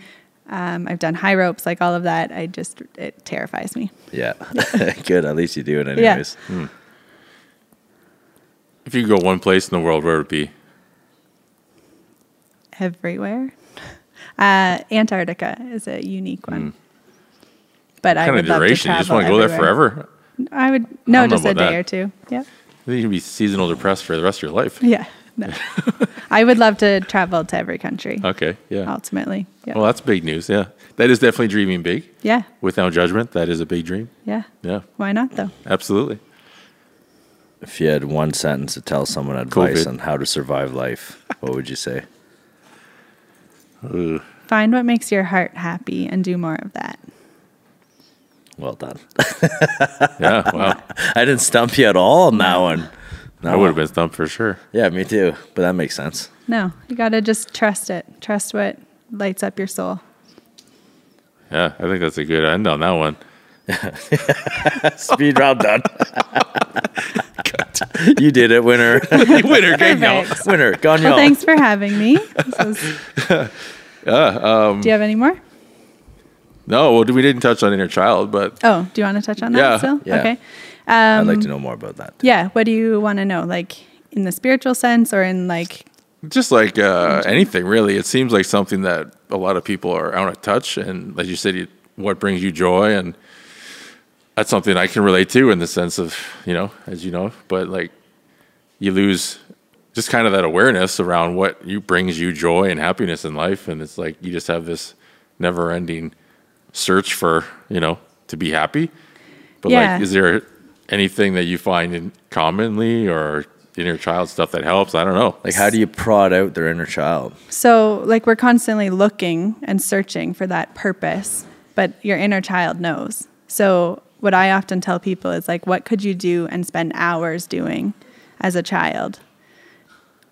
S3: um, I've done high ropes, like all of that. I just it terrifies me.
S2: Yeah. Good. At least you do it
S3: Yeah.
S2: anyways. Hmm.
S1: If you could go one place in the world, where would it be?
S3: Everywhere. Uh, Antarctica is a unique one. But I
S1: What kind
S3: would
S1: of
S3: love to
S1: duration? You just want to
S3: travel
S1: go there forever?
S3: I would no,
S1: don't
S3: just a day
S1: that.
S3: or two. Yeah.
S1: You can be seasonal depressed for the rest of your life.
S3: Yeah. No. I would love to travel to every country.
S1: Okay. Yeah.
S3: Ultimately. Yeah.
S1: Well, that's big news. Yeah. That is definitely dreaming big.
S3: yeah.
S1: Without judgment, that is a big dream.
S3: Yeah.
S1: Yeah.
S3: Why not though?
S1: Absolutely.
S2: If you had one sentence to tell someone advice
S1: COVID.
S2: on how to survive life, what would you say?
S1: Ugh.
S3: Find what makes your heart happy and do more of that.
S2: Well done.
S1: Yeah, wow.
S2: I didn't stump you at all on that one.
S1: I would have been stumped for sure.
S2: Yeah, me too. But that makes sense.
S3: No, you got to just trust it. Trust what lights up your soul.
S1: Yeah, I think that's a good end on that one.
S2: Speed round done. you did it, winner.
S1: Winner, game y'all.
S2: Winner, gone
S3: Well,
S2: y'all.
S3: thanks for having me. This was-
S1: um,
S3: do you have any more?
S1: No, well, we didn't touch on inner child, but
S3: Oh, do you want to touch on that
S1: Yeah.
S3: still?
S2: Yeah.
S3: Okay.
S2: I'd
S3: Um,
S2: like to know more about that.
S3: Yeah. What do you want to know? Like in the spiritual sense or in like,
S1: just like uh, anything really, it seems like something that a lot of people are out of touch. And like you said, you, what brings you joy, and that's something I can relate to in the sense of you know, as you know, but like you lose just kind of that awareness around what you brings you joy and happiness in life, and it's like you just have this never-ending search for you know to be happy. But
S3: Yeah.
S1: like, is there anything that you find in commonly or inner child stuff that helps? I don't know.
S2: Like, how do you prod out their inner child?
S3: so like we're constantly looking and searching for that purpose, but your inner child knows. So what I often tell people is like, what could you do and spend hours doing as a child?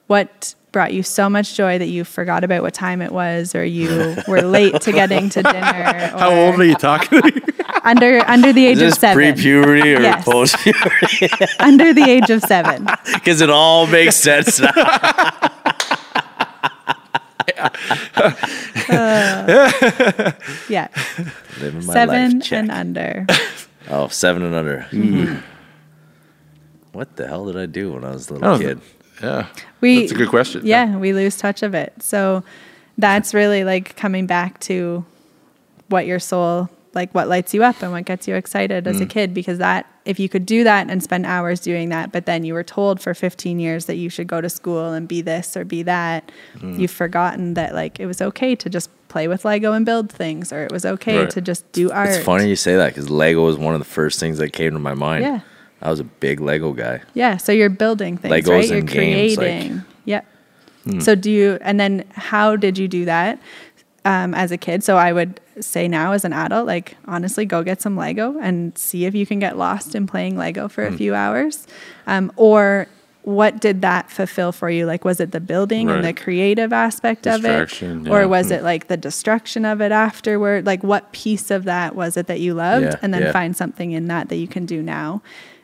S3: What brought you so much joy that you forgot about what time it was, or you were late to getting to dinner?
S1: How old are you talking?
S3: Under under the age
S2: Is
S3: of seven.
S2: pre-puberty or
S3: Yes.
S2: post-puberty?
S3: Under the age of seven.
S2: Because it all makes sense now.
S3: Yeah,
S2: Living my
S3: seven
S2: life. Check.
S3: and under.
S2: Oh, seven and under.
S3: Mm-hmm.
S2: What the hell did I do when I was a
S1: I
S2: little
S1: don't
S2: kid?
S1: Yeah,
S3: We
S1: that's a good question.
S3: Yeah, we lose touch of it. So that's really like coming back to what your soul like what lights you up and what gets you excited as a mm. kid because that if you could do that and spend hours doing that but then you were told for 15 years that you should go to school and be this or be that mm. you've forgotten that like it was okay to just play with lego and build things or it was okay
S1: Right.
S3: to just do art
S2: It's funny you say that because Lego was one of the first things that came to my mind.
S3: Yeah.
S2: I was a big Lego guy.
S3: Yeah, so you're building things,
S2: Legos
S3: right? You're
S2: and games, like-
S3: creating. yep. So do you and then how did you do that um, as a kid? So I would say now as an adult, like honestly, go get some Lego and see if you can get lost in playing Lego for a few hours. Um, or what did that fulfill for you? Like was it the building and the creative aspect of it?
S1: Distraction,
S3: Or
S1: yeah.
S3: was it like the destruction of it afterward? Like what piece of that was it that you loved?
S2: Yeah,
S3: and then
S2: yeah.
S3: find something in that that you can do now.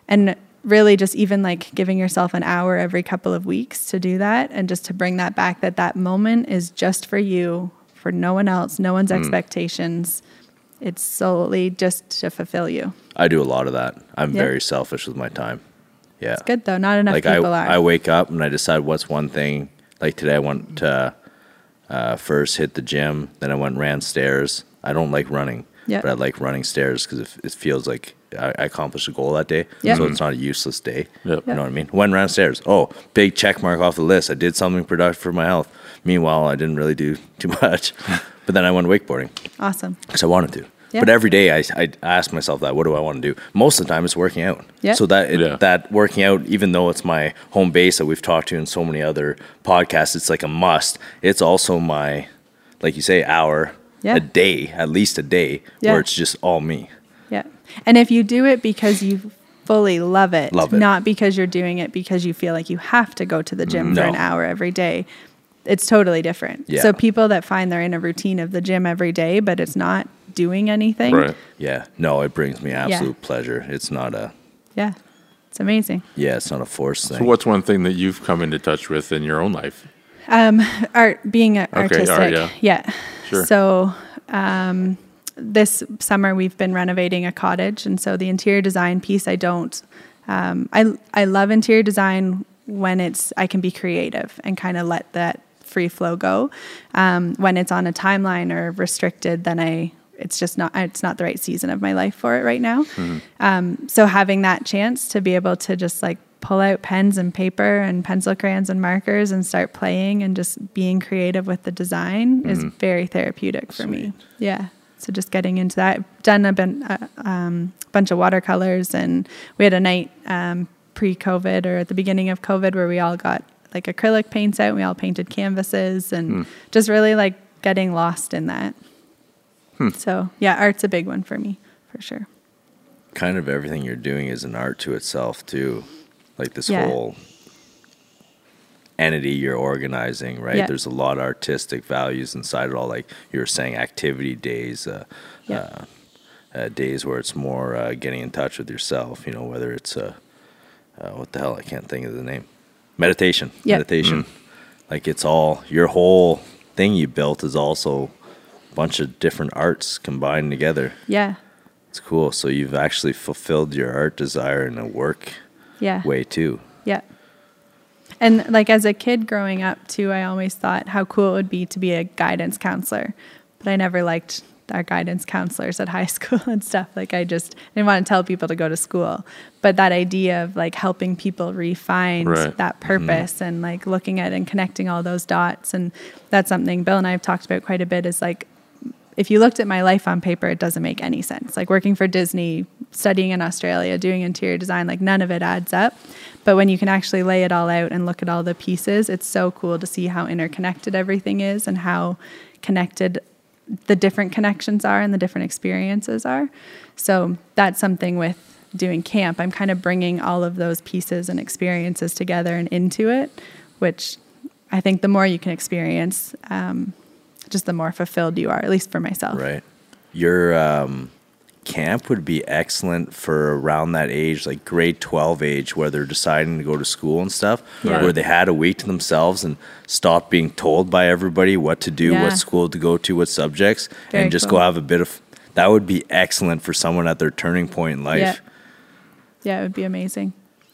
S3: And really just even like giving yourself an hour every couple of weeks to do that and just to bring that back that that moment is just for you, for no one else, no one's expectations. It's solely just to fulfill you.
S2: I do a lot of that. I'm
S3: Yeah.
S2: very selfish with my time. Yeah.
S3: It's good though. Not enough
S2: like I,
S3: people are.
S2: I wake up and I decide what's one thing. Like today, I went to uh, first hit the gym, then I went and ran stairs. I don't like running,
S3: Yeah.
S2: but I like running stairs because it, it feels like I, I accomplished a goal that day.
S3: Yeah.
S2: So it's not a useless day.
S1: Yep.
S2: You know what I mean? Went and ran stairs. Oh, big check mark off the list. I did something productive for my health. Meanwhile, I didn't really do too much. but then I went wakeboarding
S3: awesome.
S2: because I wanted to.
S3: Yeah.
S2: But every day I, I ask myself that, what do I want to do? Most of the time it's working out.
S3: Yeah.
S2: So that it,
S1: Yeah.
S2: that working out, even though it's my home base that we've talked to in so many other podcasts, it's like a must. It's also my, like you say, hour
S3: Yeah.
S2: a day, at least a day,
S3: Yeah.
S2: where it's just all me.
S3: Yeah. And if you do it because you fully love it,
S2: Love it.
S3: not because you're doing it because you feel like you have to go to the gym for an hour every day, it's totally different.
S2: Yeah.
S3: So people that find they're in a routine of the gym every day, but it's not doing anything.
S1: Right.
S2: Yeah. No, it brings me absolute pleasure. It's not a,
S3: Yeah. It's amazing.
S2: yeah, it's not a forced thing.
S1: So, what's one thing that you've come into touch with in your own life?
S3: art being a-
S1: Okay,
S3: artistic
S1: art, yeah. Sure.
S3: so um, this summer we've been renovating a cottage and so the interior design piece i don't um, I, I love interior design when it's i can be creative and kind of let that free flow go. Um, when it's on a timeline or restricted then i it's just not it's not the right season of my life for it right now. Um, so having that chance to be able to just like pull out pens and paper and pencil crayons and markers and start playing and just being creative with the design is very therapeutic for me. Yeah. So just getting into that. I've Done a been, uh, um, bunch of watercolors and we had a night um, pre-COVID or at the beginning of COVID where we all got like acrylic paints out. And we all painted canvases and just really like getting lost in that. So yeah, art's a big one for me for sure.
S2: kind of everything you're doing is an art to itself too. Like this
S3: Yeah.
S2: whole entity you're organizing, right?
S3: Yeah.
S2: There's a lot of artistic values inside it all. Like you were saying, activity days, uh,
S3: Yeah.
S2: uh, uh, days where it's more uh, getting in touch with yourself. You know, whether it's uh, uh, what the hell I can't think of the name, meditation,
S3: Yeah.
S2: meditation. Like it's all your whole thing you built is also a bunch of different arts combined together.
S3: Yeah.
S2: It's cool. So you've actually fulfilled your art desire in a work
S3: Yeah.
S2: way too.
S3: Yeah. And like as a kid growing up too, I always thought how cool it would be to be a guidance counselor. But I never liked our guidance counselors at high school and stuff. Like I just didn't want to tell people to go to school. But that idea of like helping people refine
S1: Right.
S3: that mm-hmm. purpose and like looking at and connecting all those dots and that's something Bill and I have talked about quite a bit is like if you looked at my life on paper, it doesn't make any sense. Like working for Disney, studying in Australia, doing interior design, like none of it adds up. But when you can actually lay it all out and look at all the pieces, it's so cool to see how interconnected everything is and how connected the different connections are and the different experiences are. So that's something with doing camp. I'm kind of bringing all of those pieces and experiences together and into it, which I think the more you can experience, um, just the more fulfilled you are, at least for myself.
S2: Right. Your um, camp would be excellent for around that age, like grade 12 age, where they're deciding to go to school and stuff,
S3: Yeah.
S2: where they had a week to themselves and stop being told by everybody what to do,
S3: Yeah.
S2: what school to go to, what subjects,
S3: Very
S2: and just
S3: cool.
S2: go have a bit of. That would be excellent for someone at their turning point in life.
S3: Yeah. Yeah, it would be amazing.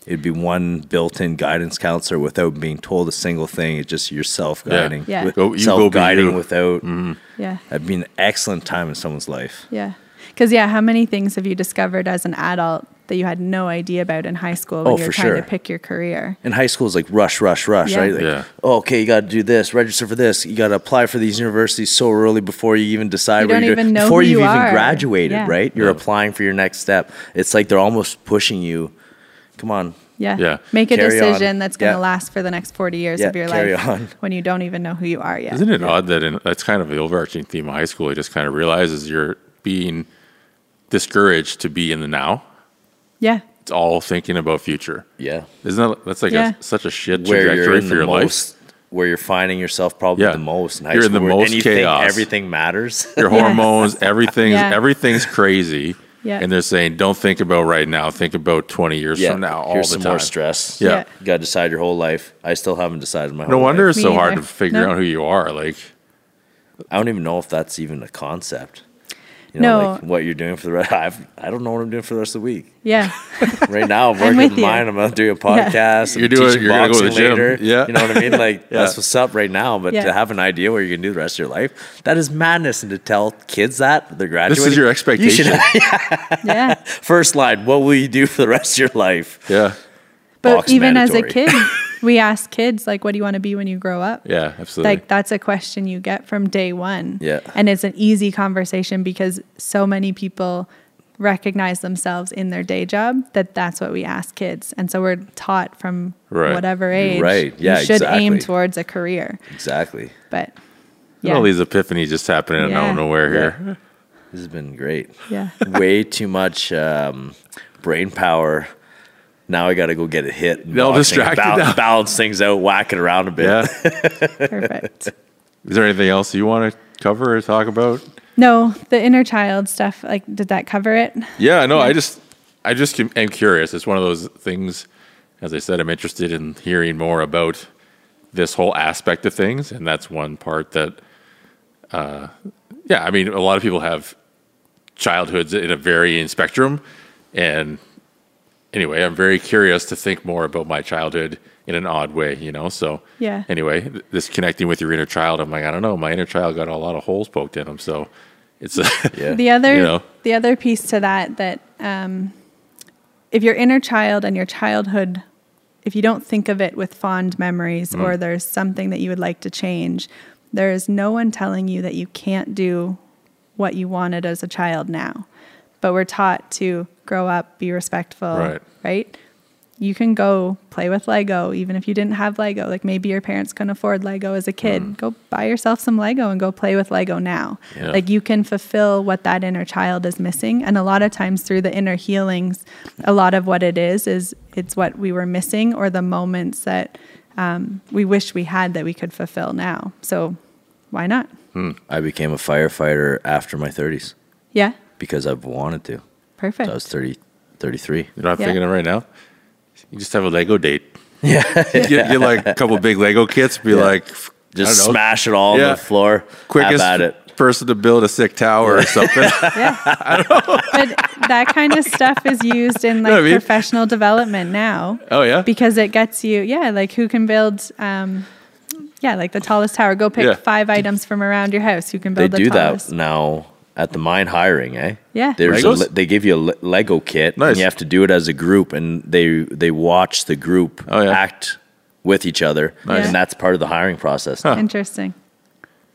S2: It'd be one built-in guidance counselor without being told a single thing. It's just your self-guiding,
S3: Yeah.
S2: with-
S1: Go- oh, you go
S2: self-guiding
S1: you.
S2: without. Mm-hmm.
S3: Yeah.
S2: That'd be an excellent time in someone's life.
S3: Yeah. Because, yeah, how many things have you discovered as an adult that you had no idea about in high school when
S2: Oh,
S3: you were
S2: for
S3: trying
S2: sure.
S3: to pick your career?
S2: in high school is like rush, rush, rush,
S3: Yeah.
S2: right? Like,
S1: Yeah.
S2: oh, okay, you got to do this, register for this. You got to apply for these universities so early before you even decide
S3: You
S2: what
S3: don't
S2: you're
S3: even
S2: doing.
S3: know
S2: before
S3: who
S2: you've
S3: you
S2: even
S3: are.
S2: graduated,
S3: Yeah.
S2: right? You're
S1: Yeah.
S2: applying for your next step. It's like they're almost pushing you. Come on,
S3: Yeah.
S1: Yeah.
S3: Make a
S2: Carry on.
S3: decision that's going to
S2: Yeah.
S3: last for the next 40 years
S2: Yeah,
S3: of your
S2: carry
S3: life
S2: on.
S3: when you don't even know who you are yet.
S1: Isn't it odd that in, that's kind of the overarching theme of high school? You just kind of realizes you're being discouraged to be in the now.
S3: Yeah.
S1: It's all thinking about future.
S2: yeah,
S1: Isn't that that's like
S3: Yeah.
S1: a, such a shit
S2: where you're
S1: trajectory
S2: in
S1: for your
S2: most, where you're finding yourself probably
S1: Yeah.
S2: the most in high
S1: You're in
S2: school,
S1: the
S2: where-
S1: most
S2: and you
S1: chaos.
S2: think everything matters.
S1: Your hormones, everything's
S3: Yeah.
S1: everything's crazy.
S3: Yeah.
S1: And they're saying, don't think about right now. Think about 20 years
S2: yeah,
S1: from now. All
S2: here's
S1: the
S2: some
S1: time.
S2: more stress.
S1: Yeah.
S3: Yeah.
S2: you got to decide your whole life. I still haven't decided my.
S1: No wonder
S2: life.
S1: it's so
S3: Me
S1: hard
S3: either.
S1: to figure
S3: No.
S1: out who you are. Like,
S2: I don't even know if that's even a concept. You know,
S3: No.
S2: like what you're doing for the rest. I've, I don't know what I'm doing for the rest of the week.
S3: Yeah.
S2: Right now, I'm
S3: I'm
S2: working
S3: with
S2: with mine. I'm gonna do a podcast.
S1: You're doing-
S2: teaching
S1: you're gonna go to the gym.
S2: later.
S1: Yeah.
S2: you know what I mean. Like
S1: Yeah.
S2: that's what's up right now. But
S3: Yeah.
S2: to have an idea where you're gonna do the rest of your life, that is madness. And to tell kids that they're graduating, this is
S1: your
S2: you
S1: expectation.
S2: should-
S3: Yeah.
S2: first line. What will you do for the rest of your life?
S1: yeah.
S3: But
S2: Box
S3: even as a kid, we ask kids, like, what do you want to be when you grow up?
S1: Yeah, absolutely.
S3: Like, that's a question you get from day one.
S2: Yeah.
S3: And it's an easy conversation because so many people recognize themselves in their day job that that's what we ask kids. And so we're taught from
S1: Right.
S3: whatever age.
S2: Right. Yeah,
S3: You should aim towards a career.
S2: Exactly.
S3: But
S1: Look at All these epiphanies just happening out
S3: Yeah.
S1: of nowhere here.
S2: Yeah. This has been great.
S3: Yeah.
S2: Way too much um, brain power. Now I got to go get a hit.
S1: They'll distract you
S2: bal-
S1: now.
S2: balance things out, whack it around a bit.
S1: Yeah.
S3: Perfect.
S1: Is there anything else you want to cover or talk about?
S3: No, the inner child stuff, like, did that cover it?
S1: Yeah, no, I just, I just am am curious. It's one of those things. As I said, I'm interested in hearing more about this whole aspect of things, and that's one part that, uh, yeah, I mean, a lot of people have childhoods in a varying spectrum, and anyway, I'm very curious to think more about my childhood in an odd way, you know. So
S3: Yeah.
S1: Anyway, this connecting with your inner child, I'm like, I don't know, my inner child got a lot of holes poked in him, so it's a
S2: Yeah.
S3: The other
S1: You know?
S3: the other piece to that that um, if your inner child and your childhood, if you don't think of it with fond memories or there's something that you would like to change, there is no one telling you that you can't do what you wanted as a child now. But we're taught to grow up, be respectful,
S1: Right.
S3: right? you can go play with Lego, even if you didn't have Lego. Like maybe your parents couldn't afford Lego as a kid.
S1: Mm.
S3: Go buy yourself some Lego and go play with Lego now.
S1: Yeah.
S3: Like you can fulfill what that inner child is missing. And a lot of times through the inner healings, a lot of what it is, is it's what we were missing or the moments that um, we wish we had that we could fulfill now. So why not?
S2: I became a firefighter after my 30s
S3: Yeah,
S2: because I've wanted to.
S3: Perfect.
S2: So I was 30, 33.
S1: You know what I'm
S3: Yeah.
S1: thinking of right now? You just have a Lego date. Yeah. get, get like a couple big Lego kits, be
S2: Yeah.
S1: like,
S2: Just
S1: I don't know,
S2: smash it all
S1: Yeah.
S2: on the floor.
S1: quickest
S2: at it.
S1: person to build a sick tower or something.
S3: Yeah. But that kind of stuff is used in like
S1: what I mean?
S3: professional development now.
S1: oh, yeah?
S3: Because it gets you, yeah, like who can build, um, yeah, like the tallest tower. Go pick
S1: Yeah.
S3: five items from around your house. Who can
S2: They
S3: build the
S2: do that now at the mine hiring, eh?
S3: Yeah.
S2: There's a, they give you a le- Lego kit,
S1: Nice.
S2: and you have to do it as a group, and they they watch the group
S1: Oh, yeah.
S2: act with each other,
S3: Nice.
S2: and that's part of the hiring process.
S3: Interesting.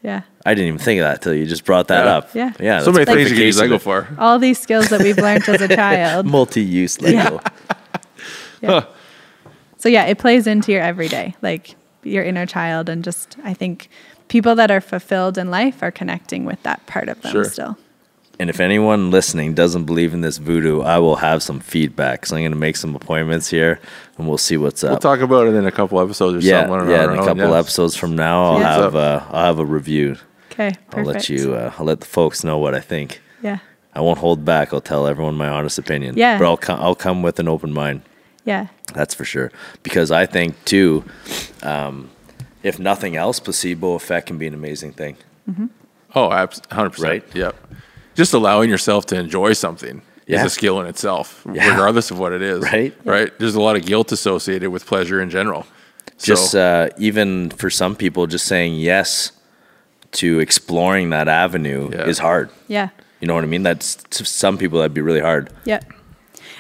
S3: Yeah.
S2: I didn't even think of that till you just brought that
S1: Yeah.
S2: up.
S3: Yeah.
S2: yeah.
S1: so many things you can use
S2: case
S1: Lego for.
S3: All these skills that we've learned as a child.
S2: Multi-use Lego.
S3: Yeah. So yeah, it plays into your everyday, like your inner child, and just I think people that are fulfilled in life are connecting with that part of them
S1: Sure.
S3: still.
S2: And if anyone listening doesn't believe in this voodoo, I will have some feedback. So I'm going to make some appointments here, and we'll see what's up.
S1: We'll talk about it in a couple episodes or
S2: yeah,
S1: something. on
S2: yeah. In a
S1: own,
S2: couple
S1: yeah.
S2: episodes from now, I'll
S3: Yeah.
S2: have uh, I'll have a review.
S3: Okay, perfect.
S2: I'll let you. Uh, I'll let the folks know what I think.
S3: Yeah,
S2: I won't hold back. I'll tell everyone my honest opinion.
S3: Yeah.
S2: But I'll come. I'll come with an open mind.
S3: yeah,
S2: That's for sure. Because I think too, um, if nothing else, placebo effect can be an amazing thing.
S1: Oh, abs- 100%.
S2: Right?
S1: Yep. Just allowing yourself to enjoy something
S2: Yeah.
S1: is a skill in itself,
S2: Yeah.
S1: regardless of what it is.
S2: Right?
S1: Right. There's a lot of guilt associated with pleasure in general.
S2: Just
S1: so,
S2: uh, even for some people, just saying yes to exploring that avenue
S1: Yeah.
S2: is hard.
S3: yeah.
S2: You know what I mean? That's to some people that'd be really hard.
S3: Yep.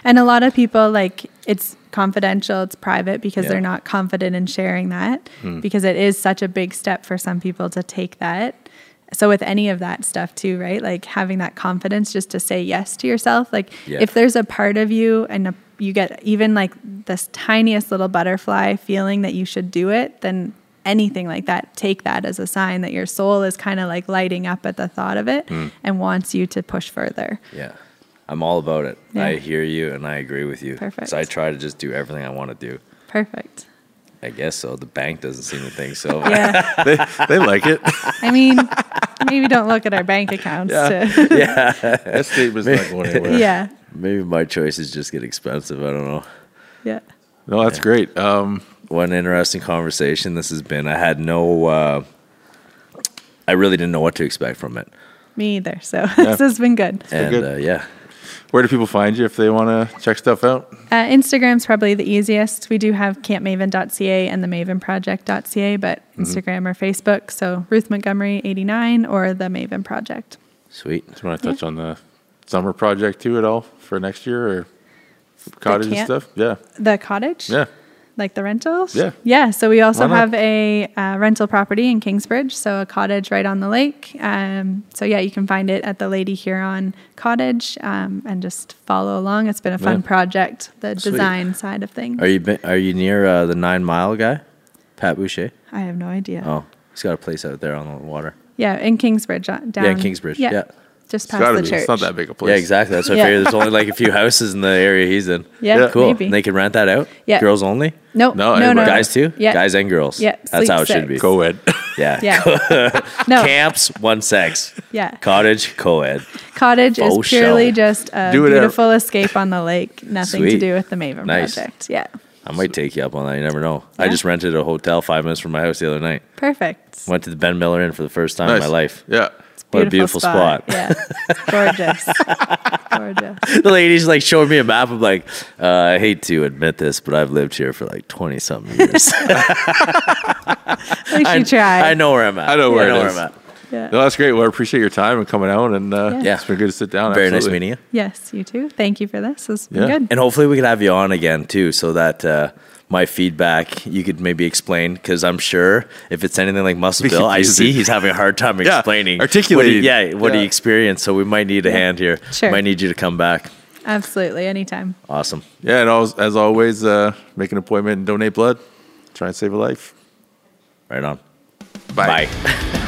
S3: And a lot of people like it's confidential, it's private because
S2: Yeah.
S3: they're not confident in sharing that hmm. because it is such a big step for some people to take that. So with any of that stuff too, right? Like having that confidence just to say yes to yourself. Like
S2: Yeah.
S3: if there's a part of you and a, you get even like this tiniest little butterfly feeling that you should do it, then anything like that, take that as a sign that your soul is kind of like lighting up at the thought of it hmm. and wants you to push further.
S2: Yeah. I'm all about it.
S3: Yeah.
S2: I hear you and I agree with you.
S3: Perfect.
S2: So I try to just do everything I want to do.
S3: Perfect.
S2: I guess so. The bank doesn't seem to think so.
S3: Yeah.
S1: they, they like it.
S3: I mean, maybe don't look at our bank accounts.
S1: Yeah.
S3: To,
S1: that statement's not going anywhere.
S3: yeah.
S2: Maybe my choices just get expensive. I don't know.
S3: Yeah.
S1: No, that's great. Um,
S2: What an interesting conversation this has been. I had no, uh, I really didn't know what to expect from it.
S3: Me either. So this has been good.
S2: And
S1: good.
S2: uh, yeah,
S1: where do people find you if they want to check stuff out?
S3: Uh, Instagram's probably the easiest. We do have campmaven.ca and the mavenproject.ca, but
S1: Mm-hmm.
S3: Instagram or Facebook. So Ruth Montgomery 89 or the Maven Project.
S2: sweet.
S1: Do you want to touch on the summer project too at all for next year or cottage and stuff? Yeah.
S3: The cottage?
S1: Yeah.
S3: Like the rentals?
S1: Yeah.
S3: Yeah. So we also have a uh, rental property in Kingsbridge. So a cottage right on the lake. Um, so yeah, you can find it at the Lady Huron Cottage um, and just follow along. It's been a fun
S1: Yeah.
S3: project, the
S2: Sweet.
S3: design side of things.
S2: Are you been, are you near uh, the Nine Mile guy, Pat Boucher?
S3: I have no idea.
S2: Oh, he's got a place out there on the water.
S3: Yeah, in Kingsbridge. uh, Down,
S2: Yeah, in Kingsbridge, yeah.
S3: Just
S1: It's
S3: past
S1: gotta
S3: the
S1: be.
S3: church.
S1: It's not that big a place.
S2: Yeah, exactly. That's what
S3: Yeah.
S2: I figured. There's only like a few houses in the area he's in.
S3: Yeah,
S1: Yeah.
S2: Cool.
S3: maybe.
S2: And they can rent that out.
S3: Yeah.
S2: Girls only.
S3: Nope.
S1: No,
S3: No, no,
S1: everybody.
S2: Guys too.
S3: Yeah.
S2: Guys and girls.
S3: Yeah,
S2: That's
S3: sleep
S2: how it should be.
S3: six.
S1: Co-ed.
S2: Yeah.
S3: Yeah. no.
S2: Camps one sex.
S3: Yeah.
S2: Cottage co-ed.
S3: Cottage is oh,
S2: Faux
S3: purely
S2: show.
S3: just a
S1: Do whatever.
S3: beautiful escape on the lake. Nothing to
S2: Sweet.
S3: do with the Maven
S2: Nice.
S3: project. Yeah.
S2: I might take you up on that. You never know. I
S3: Yeah.
S2: just rented a hotel five minutes from my house the other night.
S3: Perfect.
S2: Went to the Benmiller Inn for the first time in my life.
S1: Yeah.
S2: What a beautiful spot.
S3: Yeah. Gorgeous. gorgeous.
S2: the lady's like showing me a map. I'm like, uh, I hate to admit this, but I've lived here for like 20 something years.
S3: At least
S2: I,
S3: you tried.
S2: I know where I'm at.
S1: I know where
S2: I know
S1: it
S2: where
S1: is.
S2: I'm at.
S3: Yeah.
S1: No, that's great. Well, I appreciate your time and coming out, and uh,
S3: Yeah.
S1: it's been good to sit down.
S2: Very
S1: Absolutely.
S2: nice meeting you.
S3: Yes, you too. Thank you for this. It's been
S1: Yeah.
S3: good.
S2: And hopefully we could have you on again too, so that uh, my feedback you could maybe explain because I'm sure if it's anything like Muscle
S1: Be
S2: Bill, I see he's having a hard time
S1: Yeah,
S2: explaining,
S1: articulating.
S2: What he, yeah, what he
S1: Yeah.
S2: experienced. So we might need a hand here.
S3: Sure.
S2: Might need you to come back.
S3: Absolutely, anytime.
S2: Awesome.
S1: Yeah, and as, as always, uh, make an appointment and donate blood. Try and save a life.
S2: Right on.
S1: Bye.
S2: Bye.